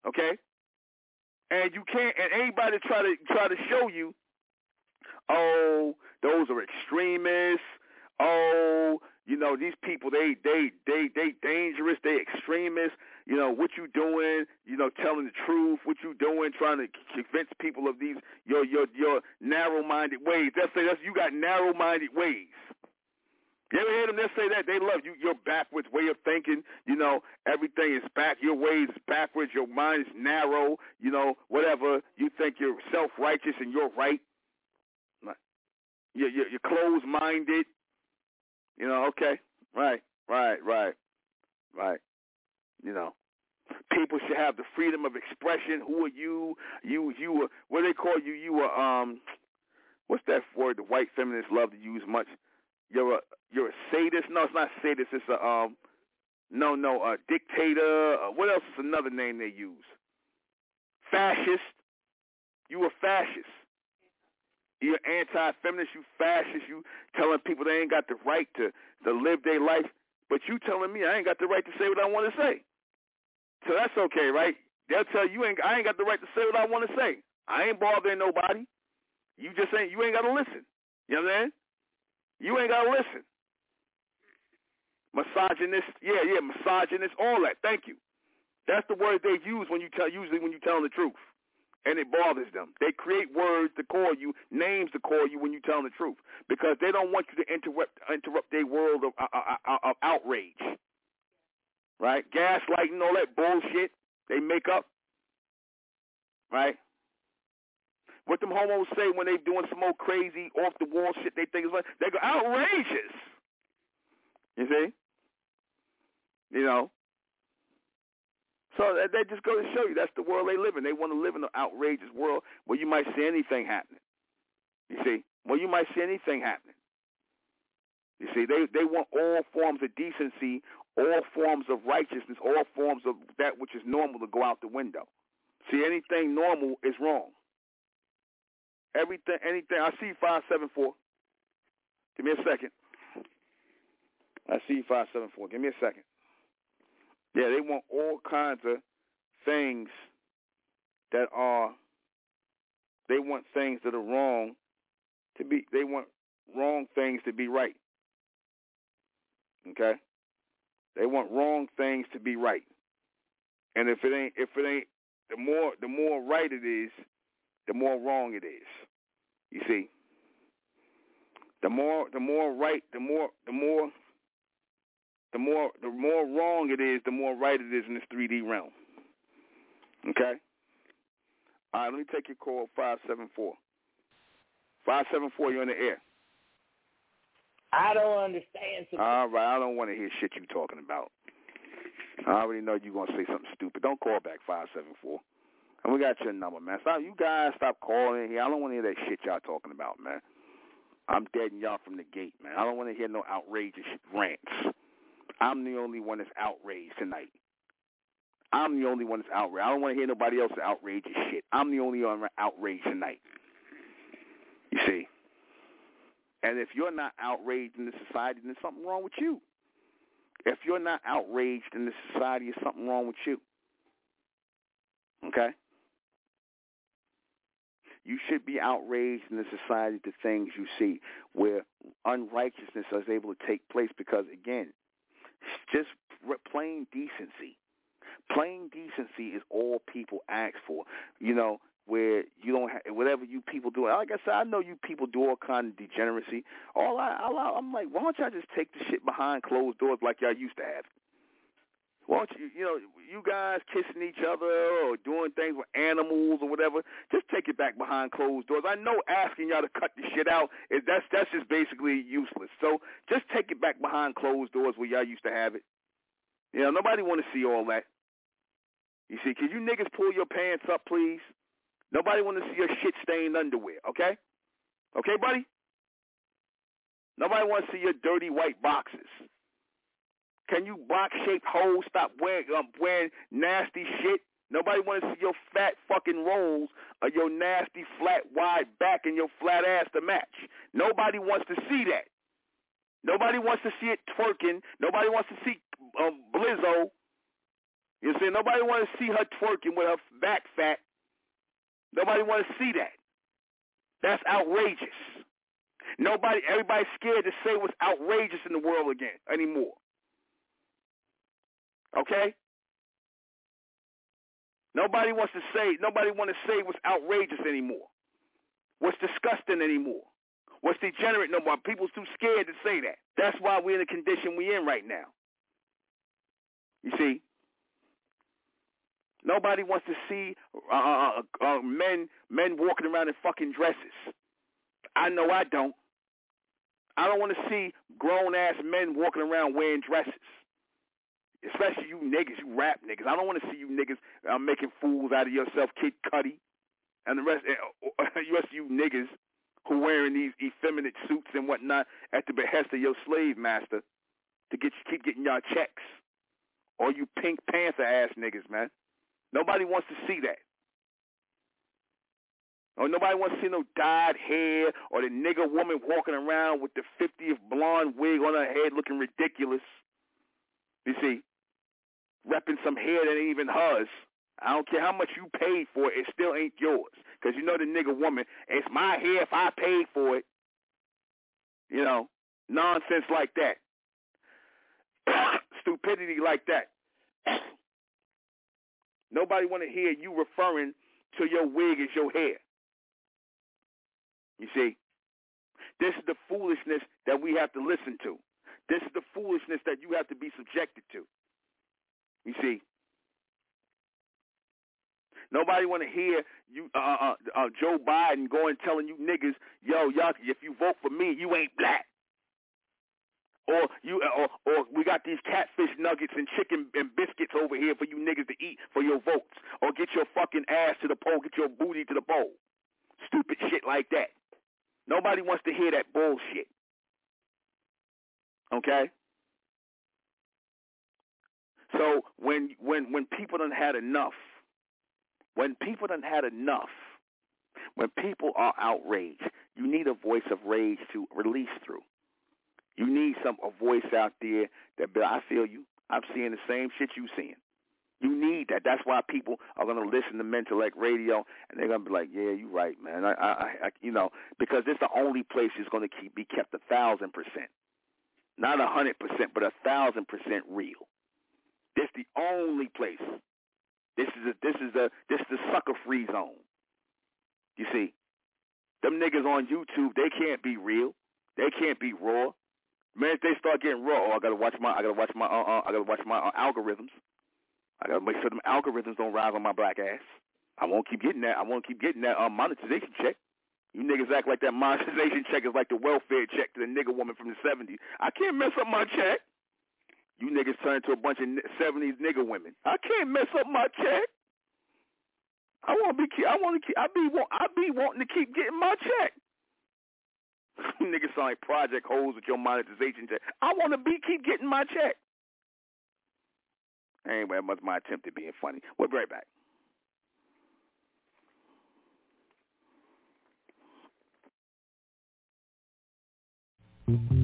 Okay? And you can't and anybody try to try to show you, oh, those are extremists, oh, you know, these people they they they they dangerous, they extremists you know, what you doing, you know, telling the truth, what you doing, trying to convince people of these your your your narrow-minded ways. They'll say that's you got narrow-minded ways. You ever hear them? They say that they love you. Your backwards way of thinking. You know, everything is back. Your ways backwards. Your mind is narrow. You know, whatever you think you're self-righteous and you're right. You're, you're, you're closed-minded. You know, okay, right, right, right, right. You know, people should have the freedom of expression. Who are you? You, you were what do they call you? You were um, what's that word the white feminists love to use much? You're a you're a sadist. No, it's not sadist. It's a um no no a dictator. Uh, what else is another name they use? Fascist. You a fascist. You're anti-feminist. You fascist. You telling people they ain't got the right to to live their life, but you telling me I ain't got the right to say what I want to say. So that's okay, right? They'll tell you ain't I ain't got the right to say what I want to say. I ain't bothering nobody. You just ain't you ain't gotta listen. You know what I'm saying? You ain't gotta listen. Misogynist, yeah, yeah, misogynist, all that. Thank you. That's the word they use when you tell usually when you telling the truth. And it bothers them. They create words to call you, names to call you when you telling the truth, because they don't want you to interrupt interrupt their world of, uh, uh, uh of outrage, right? Gaslighting, all that bullshit they make up, right? What them homos say when they doing some old crazy off the wall shit they think is like they go outrageous. You see? You know. So that just goes to show you that's the world they live in. They want to live in an outrageous world where you might see anything happening. You see? Where you might see anything happening. You see, they they want all forms of decency, all forms of righteousness, all forms of that which is normal to go out the window. See, anything normal is wrong. Everything, anything. I see five seven four. Give me a second. I see five seven four. Give me a second. Yeah, they want all kinds of things that are. They want things that are wrong to be. They want wrong things to be right. Okay. They want wrong things to be right. And if it ain't, if it ain't, the more the more right it is, the more wrong it is. You see, the more the more right, the more the more the more the more wrong it is, the more right it is in this 3D realm. Okay. All right, let me take your call five seven four. Five seven four, you're in the air. I don't understand. Something. All right, I don't want to hear shit you talking about. I already know you're gonna say something stupid. Don't call back five seven four. And we got your number, man. Stop, you guys stop calling here. I don't want to hear that shit y'all talking about, man. I'm deading y'all from the gate, man. I don't want to hear no outrageous rants. I'm the only one that's outraged tonight. I'm the only one that's outraged. I don't want to hear nobody else's outrageous shit. I'm the only one outraged tonight. You see? And if you're not outraged in this society, then there's something wrong with you. If you're not outraged in this society, there's something wrong with you. Okay? You should be outraged in the society to things you see where unrighteousness is able to take place because, again, just plain decency. Plain decency is all people ask for. You know, where you don't have whatever you people do. Like I said, I know you people do all kind of degeneracy. All I, I I'm like, why don't y'all just take the shit behind closed doors like y'all used to have? Don't you, you know, you guys kissing each other or doing things with animals or whatever, just take it back behind closed doors. I know asking y'all to cut the shit out is that's that's just basically useless. So just take it back behind closed doors where y'all used to have it. You know, nobody want to see all that. You see, can you niggas pull your pants up, please? Nobody want to see your shit stained underwear, okay? Okay, buddy? Nobody want to see your dirty white boxes. Can you box shaped hoes stop wearing um, wearing nasty shit? Nobody want to see your fat fucking rolls or your nasty flat wide back and your flat ass to match. Nobody wants to see that. Nobody wants to see it twerking. Nobody wants to see um, Lizzo. You see, nobody wants to see her twerking with her back fat. Nobody wants to see that. That's outrageous. Nobody, everybody's scared to say what's outrageous in the world again anymore. Okay? Nobody wants to say, nobody want to say what's outrageous anymore. What's disgusting anymore. What's degenerate no more. People's too scared to say that. That's why we're in the condition we're in right now. You see? Nobody wants to see uh, uh, uh, uh men men walking around in fucking dresses. I know I don't. I don't want to see grown ass men walking around wearing dresses especially you niggas, you rap niggas. I don't want to see you niggas uh, making fools out of yourself, Kid Cudi, and the rest. [laughs] Uh, rest of you niggas who wearing these effeminate suits and whatnot at the behest of your slave master to get keep getting y'all checks. All you Pink Panther ass niggas, man. Nobody wants to see that. Or nobody wants to see no dyed hair or the nigger woman walking around with the 50th blonde wig on her head looking ridiculous. You see, repping some hair that ain't even hers. I don't care how much you paid for it, it still ain't yours. Because you know the nigga woman, it's my hair if I paid for it. You know, nonsense like that. [coughs] Stupidity like that. [coughs] Nobody want to hear you referring to your wig as your hair. You see, this is the foolishness that we have to listen to. This is the foolishness that you have to be subjected to. You see, nobody want to hear you, uh, uh, uh, Joe Biden going telling you niggas, yo, y'all, if you vote for me, you ain't black. Or you, or, or we got these catfish nuggets and chicken and biscuits over here for you niggas to eat for your votes. Or get your fucking ass to the poll, get your booty to the poll. Stupid shit like that. Nobody wants to hear that bullshit. Okay? So when when when people done had enough, when people done had enough, when people are outraged, you need a voice of rage to release through. You need some a voice out there that I feel you. I'm seeing the same shit you seeing. You need that. That's why people are to listen to Mentellect Radio, and they're to be like, "Yeah, you're right, man." I, I, I you know, because it's the only place that's to keep be kept a thousand percent, not a hundred percent, but a thousand percent real. This the only place. This is a, this is a this is the sucker free zone. You see, them niggas on YouTube, they can't be real. They can't be raw. Man, if they start getting raw, oh, I gotta watch my, I gotta watch my, uh, uh I gotta watch my uh, algorithms. I gotta make sure them algorithms don't rise on my black ass. I won't keep getting that. I won't keep getting that um, monetization check. You niggas act like that monetization [laughs] check is like the welfare check to the nigger woman from the 70s. I can't mess up my check. You niggas turn to a bunch of 70s nigga women. I can't mess up my check. I want to be. I want to keep. I be. Want, I be wanting to keep getting my check. [laughs] niggas sound like project holes with your monetization check. I want to be keep getting my check. Anyway, that was my attempt at being funny. We'll be right back. Mm-hmm.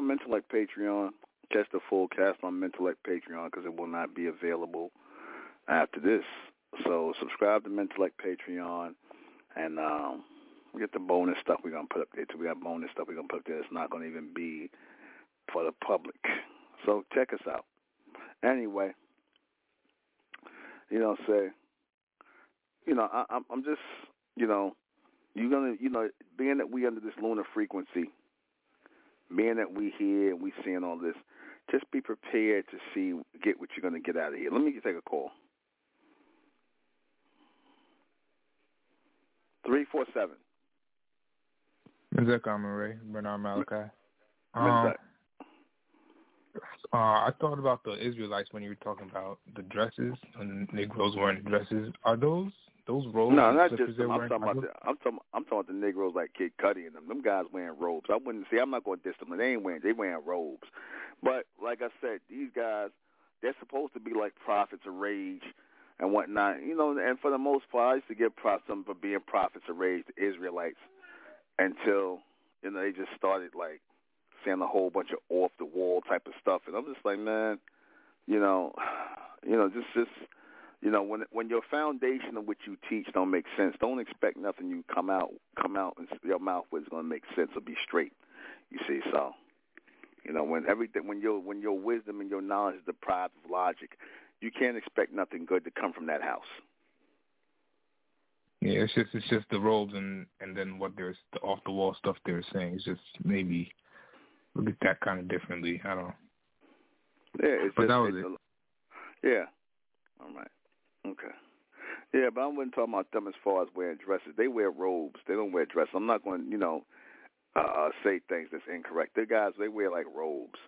On Mentellect Patreon. Catch the full cast on Mentellect Patreon because it will not be available after this. So subscribe to Mentellect Patreon and um, get the bonus stuff we're gonna put up there too. We got bonus stuff we're gonna put up there. It's not gonna even be for the public. So check us out. Anyway, you know, say, you know, I, I'm I'm just, you know, you're gonna, you know, being that we under this lunar frequency, being that we here and we seeing all this, just be prepared to see, get what you're gonna get out of here. Let me take a call. Three four seven. Is that Mizek Ray, Bernard Malachi. Um, uh, I thought about the Israelites when you were talking about the dresses and Negroes wearing dresses. Are those those robes? No, not just them. I'm talking about the, I'm talking I'm talking about the Negroes like Kid Cudi and them. Them guys wearing robes. I wouldn't see. I'm not going to diss them. They ain't wearing. They wearing robes. But like I said, these guys they're supposed to be like prophets of rage and whatnot. You know, and for the most part, I used to give props them for being prophets of rage to Israelites until you know they just started like saying a whole bunch of off the wall type of stuff, and I'm just like, man, you know, [sighs] you know, just just you know, when when your foundation of what you teach don't make sense, don't expect nothing you come out come out and your mouth is going to make sense or be straight. You see, so you know when everything when your when your wisdom and your knowledge is deprived of logic, you can't expect nothing good to come from that house. Yeah, it's just it's just the robes and and then what there's the off the wall stuff they're saying. It's just maybe look at that kind of differently. I don't. Yeah, it's but just, that was it. A, yeah. All right. Okay. Yeah, but I wasn't talking about them as far as wearing dresses. They wear robes. They don't wear dresses. I'm not going to, you know, uh, say things that's incorrect. The guys, they wear like robes.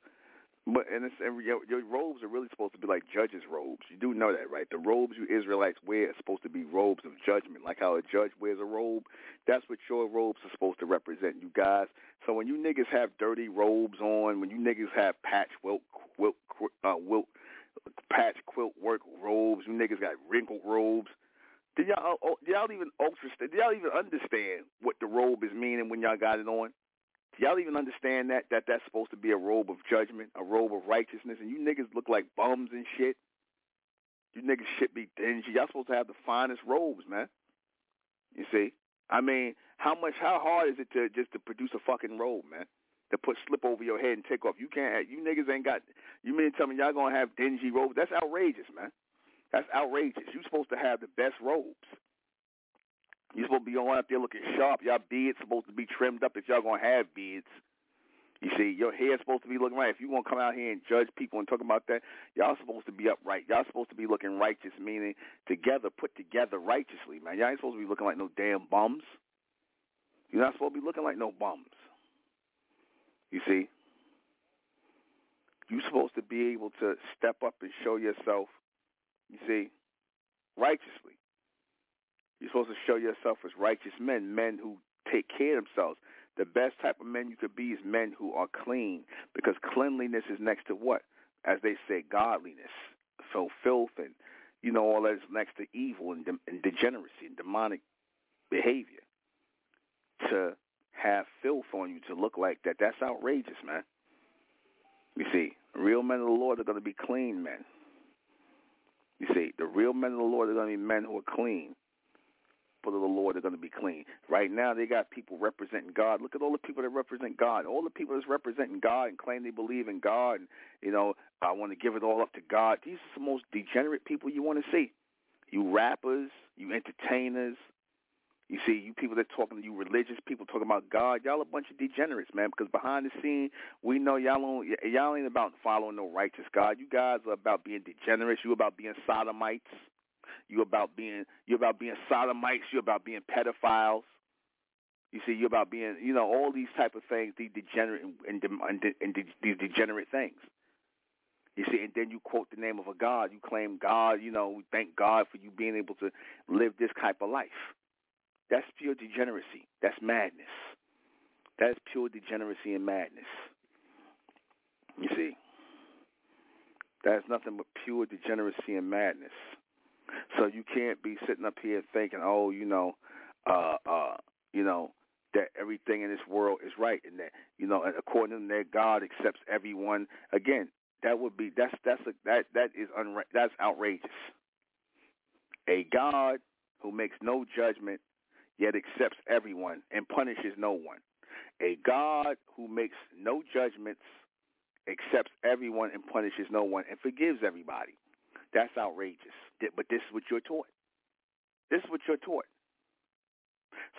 But and it's and your, your robes are really supposed to be like judges' robes. You do know that, right? The robes you Israelites wear are supposed to be robes of judgment, like how a judge wears a robe. That's what your robes are supposed to represent, you guys. So when you niggas have dirty robes on, when you niggas have patch wilt, wilt, uh, wilt, patch quilt work robes, you niggas got wrinkled robes. Did y'all, oh, oh did y'all even ultra? Did y'all even understand what the robe is meaning when y'all got it on? Do y'all even understand that that that's supposed to be a robe of judgment, a robe of righteousness, and you niggas look like bums and shit. You niggas should be dingy. Y'all supposed to have the finest robes, man. You see? I mean, how much, how hard is it to just to produce a fucking robe, man? To put slip over your head and take off. You can't. Have, you niggas ain't got. You mean tell me y'all gonna have dingy robes? That's outrageous, man. That's outrageous. You supposed to have the best robes. You're supposed to be on out there looking sharp. Y'all beards supposed to be trimmed up if y'all gonna have beards. You see, your hair's supposed to be looking right. If you want to come out here and judge people and talk about that, y'all supposed to be upright. Y'all supposed to be looking righteous, meaning together, put together righteously, man. Y'all ain't supposed to be looking like no damn bums. You're not supposed to be looking like no bums. You see? You're supposed to be able to step up and show yourself, you see, righteously. You're supposed to show yourself as righteous men, men who take care of themselves. The best type of men you could be is men who are clean, because cleanliness is next to what? As they say, godliness. So filth and, you know, all that is next to evil and, de- and degeneracy and demonic behavior. To have filth on you to look like that, that's outrageous, man. You see, real men of the Lord are going to be clean men. You see, the real men of the Lord are going to be men who are clean people of the Lord are going to be clean. Right now, they got people representing God. Look at all the people that represent God. All the people that's representing God and claim they believe in God. And, you know, I want to give it all up to God. These are the most degenerate people you want to see. You rappers, you entertainers, you see, you people that talking to you religious people talking about God, y'all a bunch of degenerates, man. Because behind the scene, we know y'all don't, y'all ain't about following no righteous God. You guys are about being degenerates. You about being sodomites. You're about being you're about being sodomites. You're about being pedophiles. You see, you're about being you know all these type of things, these degenerate and, and, and these degenerate things. You see, and then you quote the name of a God. You claim God. You know, thank God for you being able to live this type of life. That's pure degeneracy. That's madness. That's pure degeneracy and madness. You see, that's nothing but pure degeneracy and madness. So you can't be sitting up here thinking, oh, you know, uh, uh, you know, that everything in this world is right and that you know according to that God accepts everyone again that would be that's that's a, that that is unra- that's outrageous a God who makes no judgment yet accepts everyone and punishes no one. A God who makes no judgments accepts everyone and punishes no one and forgives everybody. That's outrageous. But this is what you're taught. This is what you're taught.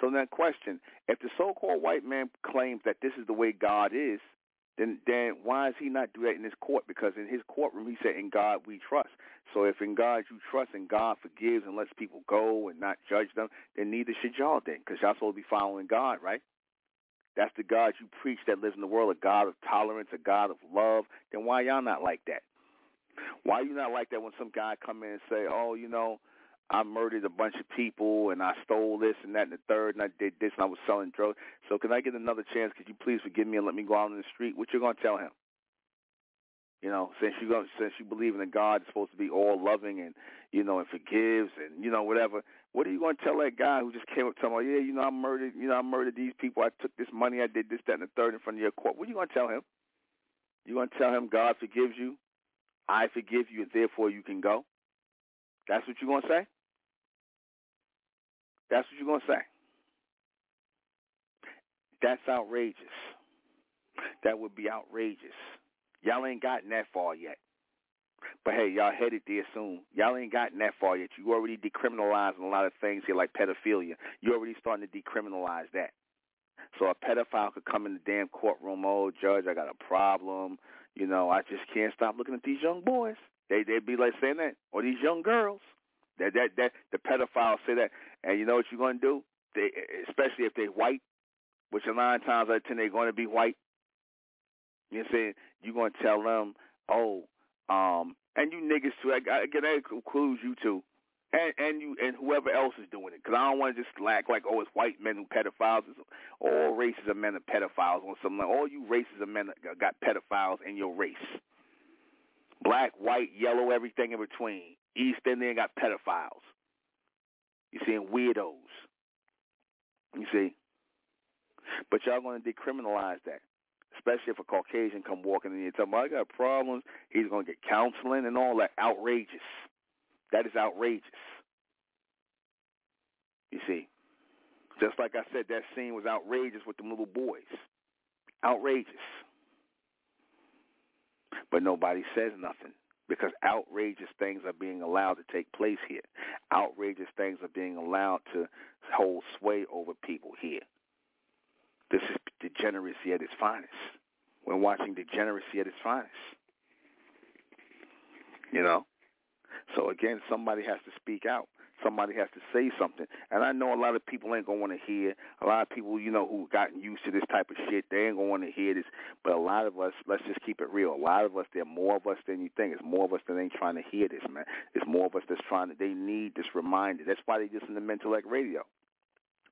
So then, question: If the so-called white man claims that this is the way God is, then then why is he not do that in his court? Because in his courtroom, he said, "In God we trust." So if in God you trust, and God forgives and lets people go and not judge them, then neither should y'all then, because y'all supposed to be following God, right? That's the God you preach that lives in the world, a God of tolerance, a God of love. Then why y'all not like that? Why you not like that when some guy come in and say, "Oh, you know, I murdered a bunch of people and I stole this and that and the third and I did this and I was selling drugs. So can I get another chance? Could you please forgive me and let me go out on the street? What you gonna tell him? You know, since you go, since you believe in a God that's supposed to be all loving and you know and forgives and you know whatever, what are you gonna tell that guy who just came up to him? Yeah, you know I murdered, you know I murdered these people. I took this money. I did this, that, and the third in front of your court. What are you gonna tell him? You gonna tell him God forgives you? I forgive you, and therefore you can go. That's what you're gonna say. That's what you're going to say. That's outrageous. That would be outrageous. Y'all ain't gotten that far yet. But hey, y'all headed there soon. Y'all ain't gotten that far yet. You already decriminalizing a lot of things here, like pedophilia. You already starting to decriminalize that. So a pedophile could come in the damn courtroom. Oh, judge, I got a problem. You know, I just can't stop looking at these young boys. They they'd be like saying that, or these young girls. That that that the pedophiles say that, and you know what you're gonna do? They, especially if they're white, which a nine times out of ten they're going to be white. You know what I'm saying? You're gonna tell them, oh, um, and you niggas too. I, I, that includes you too, and and you and whoever else is doing it. Because I don't want to just lack like, oh, it's white men who pedophiles. It's all races of men are pedophiles something. Like, all you races of men got pedophiles in your race. Black, white, yellow, everything in between. East Indian got pedophiles. You seeing weirdos. You see? But y'all going to decriminalize that, especially if a Caucasian come walking in here and tell me, I got problems. He's going to get counseling and all that. Outrageous. That is outrageous. You see? Just like I said, that scene was outrageous with the little boys. Outrageous. But nobody says nothing because outrageous things are being allowed to take place here. Outrageous things are being allowed to hold sway over people here. This is degeneracy at its finest. We're watching degeneracy at its finest. You know? So again, somebody has to speak out somebody has to say something. And I know a lot of people ain't gonna want to hear. A lot of people, you know, who gotten used to this type of shit, they ain't gonna want to hear this. But a lot of us, let's just keep it real. A lot of us, there are more of us than you think. It's more of us that ain't trying to hear this, man. It's more of us that's trying to. They need this reminder. That's why they listen to Mentellect Radio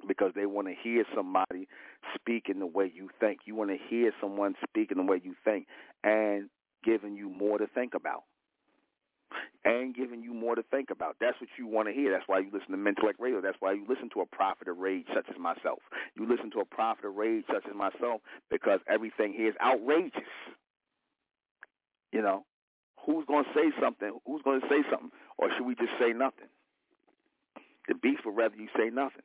because they want to hear somebody speak in the way you think. You want to hear someone speak in the way you think and giving you more to think about and giving you more to think about. That's what you want to hear. That's why you listen to Mentellect Radio. That's why you listen to a prophet of rage such as myself. You listen to a prophet of rage such as myself because everything here is outrageous. You know, who's going to say something? Who's going to say something? Or should we just say nothing? The beast would rather you say nothing.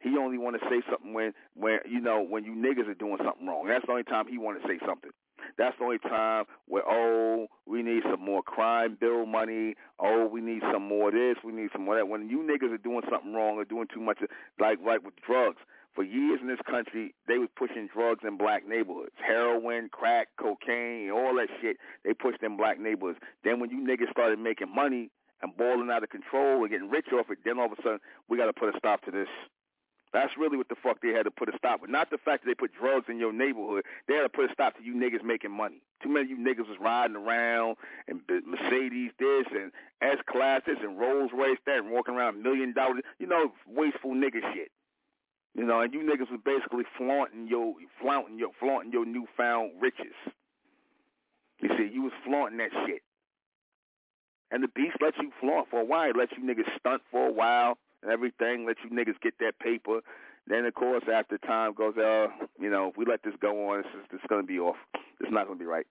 He only want to say something when, when you know, when you niggas are doing something wrong. That's the only time he want to say something. That's the only time where oh we need some more crime bill money. Oh we need some more this. We need some more that. When you niggas are doing something wrong or doing too much, like like with drugs. For years in this country, they was pushing drugs in black neighborhoods, heroin, crack, cocaine, all that shit. They pushed in black neighborhoods. Then when you niggas started making money and balling out of control and getting rich off it, then all of a sudden we got to put a stop to this. That's really what the fuck they had to put a stop with. Not the fact that they put drugs in your neighborhood. They had to put a stop to you niggas making money. Too many of you niggas was riding around and Mercedes this and S classes and Rolls Royce that and walking around million dollars. You know, wasteful nigga shit. You know, and you niggas was basically flaunting your flaunting your flaunting your newfound riches. You see, you was flaunting that shit. And the beast let you flaunt for a while. It let you niggas stunt for a while and everything, let you niggas get that paper, then of course after time goes, uh, you know, if we let this go on, it's, just it's to be off. It's not to be right.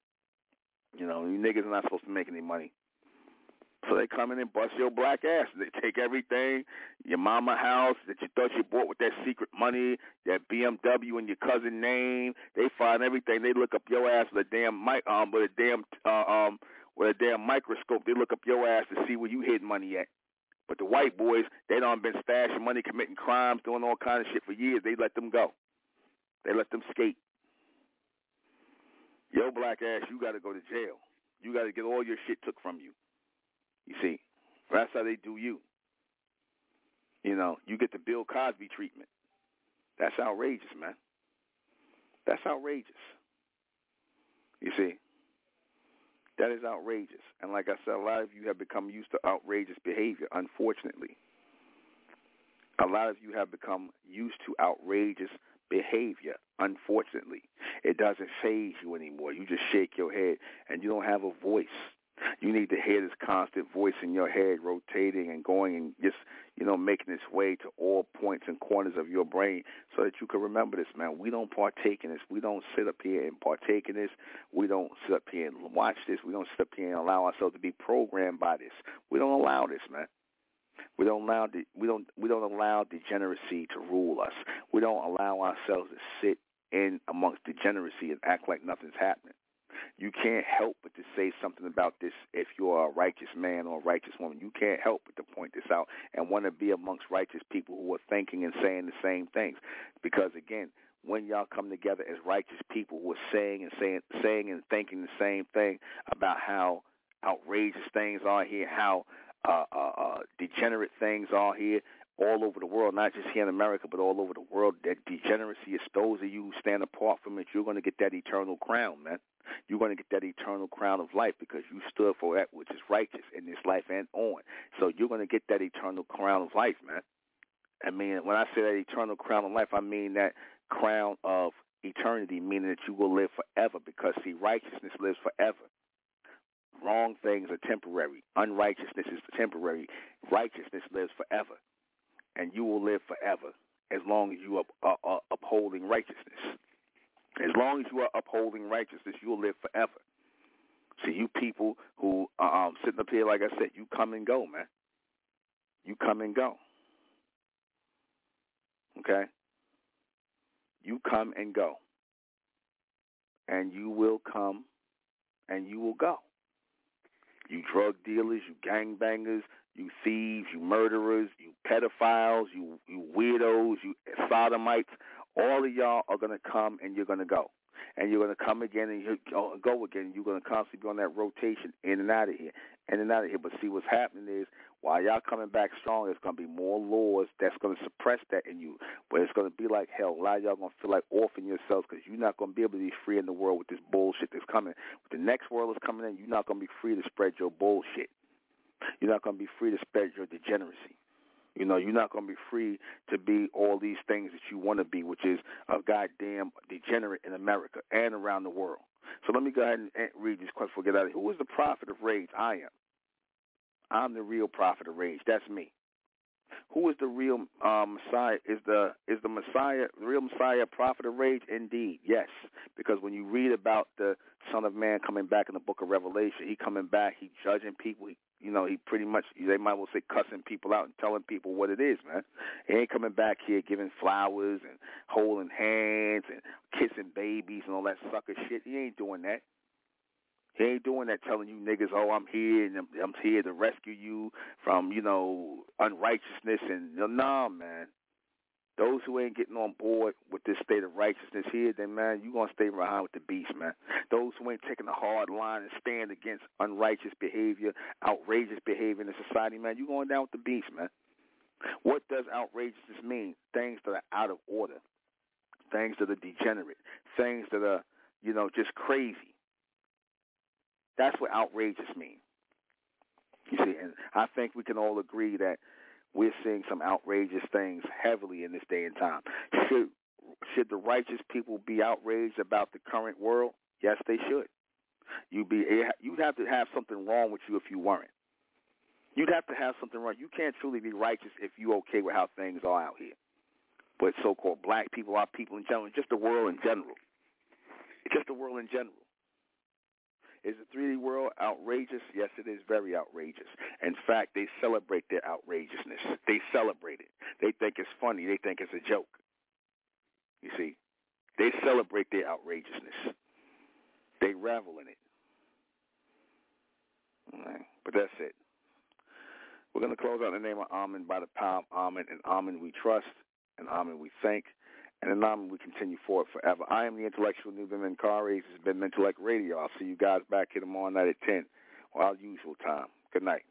You know, you niggas are not supposed to make any money. So they come in and bust your black ass. They take everything, your mama house that you thought you bought with that secret money, that BMW in your cousin name. They find everything. They look up your ass with a damn mic, um, with a damn, uh, um, with a damn microscope. They look up your ass to see where you hid money at. But the white boys, they done been stashing money, committing crimes, doing all kind of shit for years. They let them go. They let them skate. Yo, black ass, you got to go to jail. You got to get all your shit took from you. You see, that's how they do you. You know, you get the Bill Cosby treatment. That's outrageous, man. That's outrageous. You see, that is outrageous. And like I said, a lot of you have become used to outrageous behavior, unfortunately. A lot of you have become used to outrageous behavior, unfortunately. It doesn't faze you anymore. You just shake your head and you don't have a voice. You need to hear this constant voice in your head rotating and going and just, you know, making its way to all points and corners of your brain so that you can remember this, man. We don't partake in this. We don't sit up here and partake in this. We don't sit up here and watch this. We don't sit up here and allow ourselves to be programmed by this. We don't allow this, man. We don't allow de- we don't we don't allow degeneracy to rule us. We don't allow ourselves to sit in amongst degeneracy and act like nothing's happening you can't help but to say something about this if you're a righteous man or a righteous woman. You can't help but to point this out and want to be amongst righteous people who are thinking and saying the same things. Because again, when y'all come together as righteous people who are saying and saying saying and thinking the same thing about how outrageous things are here, how uh, uh, uh, degenerate things are here, all over the world, not just here in America, but all over the world. That degeneracy is those of you who stand apart from it. You're going to get that eternal crown, man. You're going to get that eternal crown of life because you stood for that which is righteous in this life and on. So you're going to get that eternal crown of life, man. I mean, when I say that eternal crown of life, I mean that crown of eternity, meaning that you will live forever because, see, righteousness lives forever. Wrong things are temporary. Unrighteousness is temporary. Righteousness lives forever and you will live forever as long as you are, are, are upholding righteousness. As long as you are upholding righteousness, you will live forever. See, you people who are um, sitting up here, like I said, you come and go, man. You come and go. Okay? You come and go. And you will come and you will go. You drug dealers, you gangbangers, you thieves, you murderers, you pedophiles, you you weirdos, you sodomites, all of y'all are gonna come and you're gonna go, and you're gonna come again and you oh, go again. You're gonna constantly be on that rotation in and out of here, in and out of here. But see, what's happening is while y'all coming back strong, there's gonna be more laws that's gonna suppress that in you. But it's gonna be like hell. A lot of y'all gonna feel like orphan yourselves because you're not gonna be able to be free in the world with this bullshit that's coming. With the next world is coming in, you're not gonna be free to spread your bullshit. You're not going to be free to spread your degeneracy. You know, you're not going to be free to be all these things that you want to be, which is a goddamn degenerate in America and around the world. So let me go ahead and read this question before we get out of here. Who is the prophet of rage? I am. I'm the real prophet of rage. That's me. Who is the real uh, Messiah? Is the is the Messiah the real Messiah prophet of rage? Indeed, yes. Because when you read about the Son of Man coming back in the Book of Revelation, he coming back, he judging people, he you know, he pretty much they might well say cussing people out and telling people what it is, man. He ain't coming back here giving flowers and holding hands and kissing babies and all that sucker shit. He ain't doing that. He ain't doing that telling you niggas, oh, I'm here and I'm, I'm here to rescue you from, you know, unrighteousness and no, nah, man. Those who ain't getting on board with this state of righteousness here, then man, you gonna stay behind with the beast, man. Those who ain't taking a hard line and stand against unrighteous behavior, outrageous behavior in the society, man, you going down with the beast, man. What does outrageousness mean? Things that are out of order, things that are degenerate, things that are, you know, just crazy. That's what outrageous means. You see, and I think we can all agree that we're seeing some outrageous things heavily in this day and time. Should should the righteous people be outraged about the current world? Yes, they should. You be eh, you'd have to have something wrong with you if you weren't. You'd have to have something wrong. You can't truly be righteous if you're okay with how things are out here. with so-called black people, our people in general, just the world in general. Just the world in general. Is the 3D world outrageous? Yes, it is very outrageous. In fact, they celebrate their outrageousness. They celebrate it. They think it's funny. They think it's a joke. You see, they celebrate their outrageousness. They revel in it. But that's it. We're going to close out the name of Amen by the power of Amen. And Amen we trust, and Amen we thank, and we continue forward forever. I am the intellectual Nuben Menkarayzz. This has been Mentellect Radio. I'll see you guys back here tomorrow night at 10, or our usual time. Good night.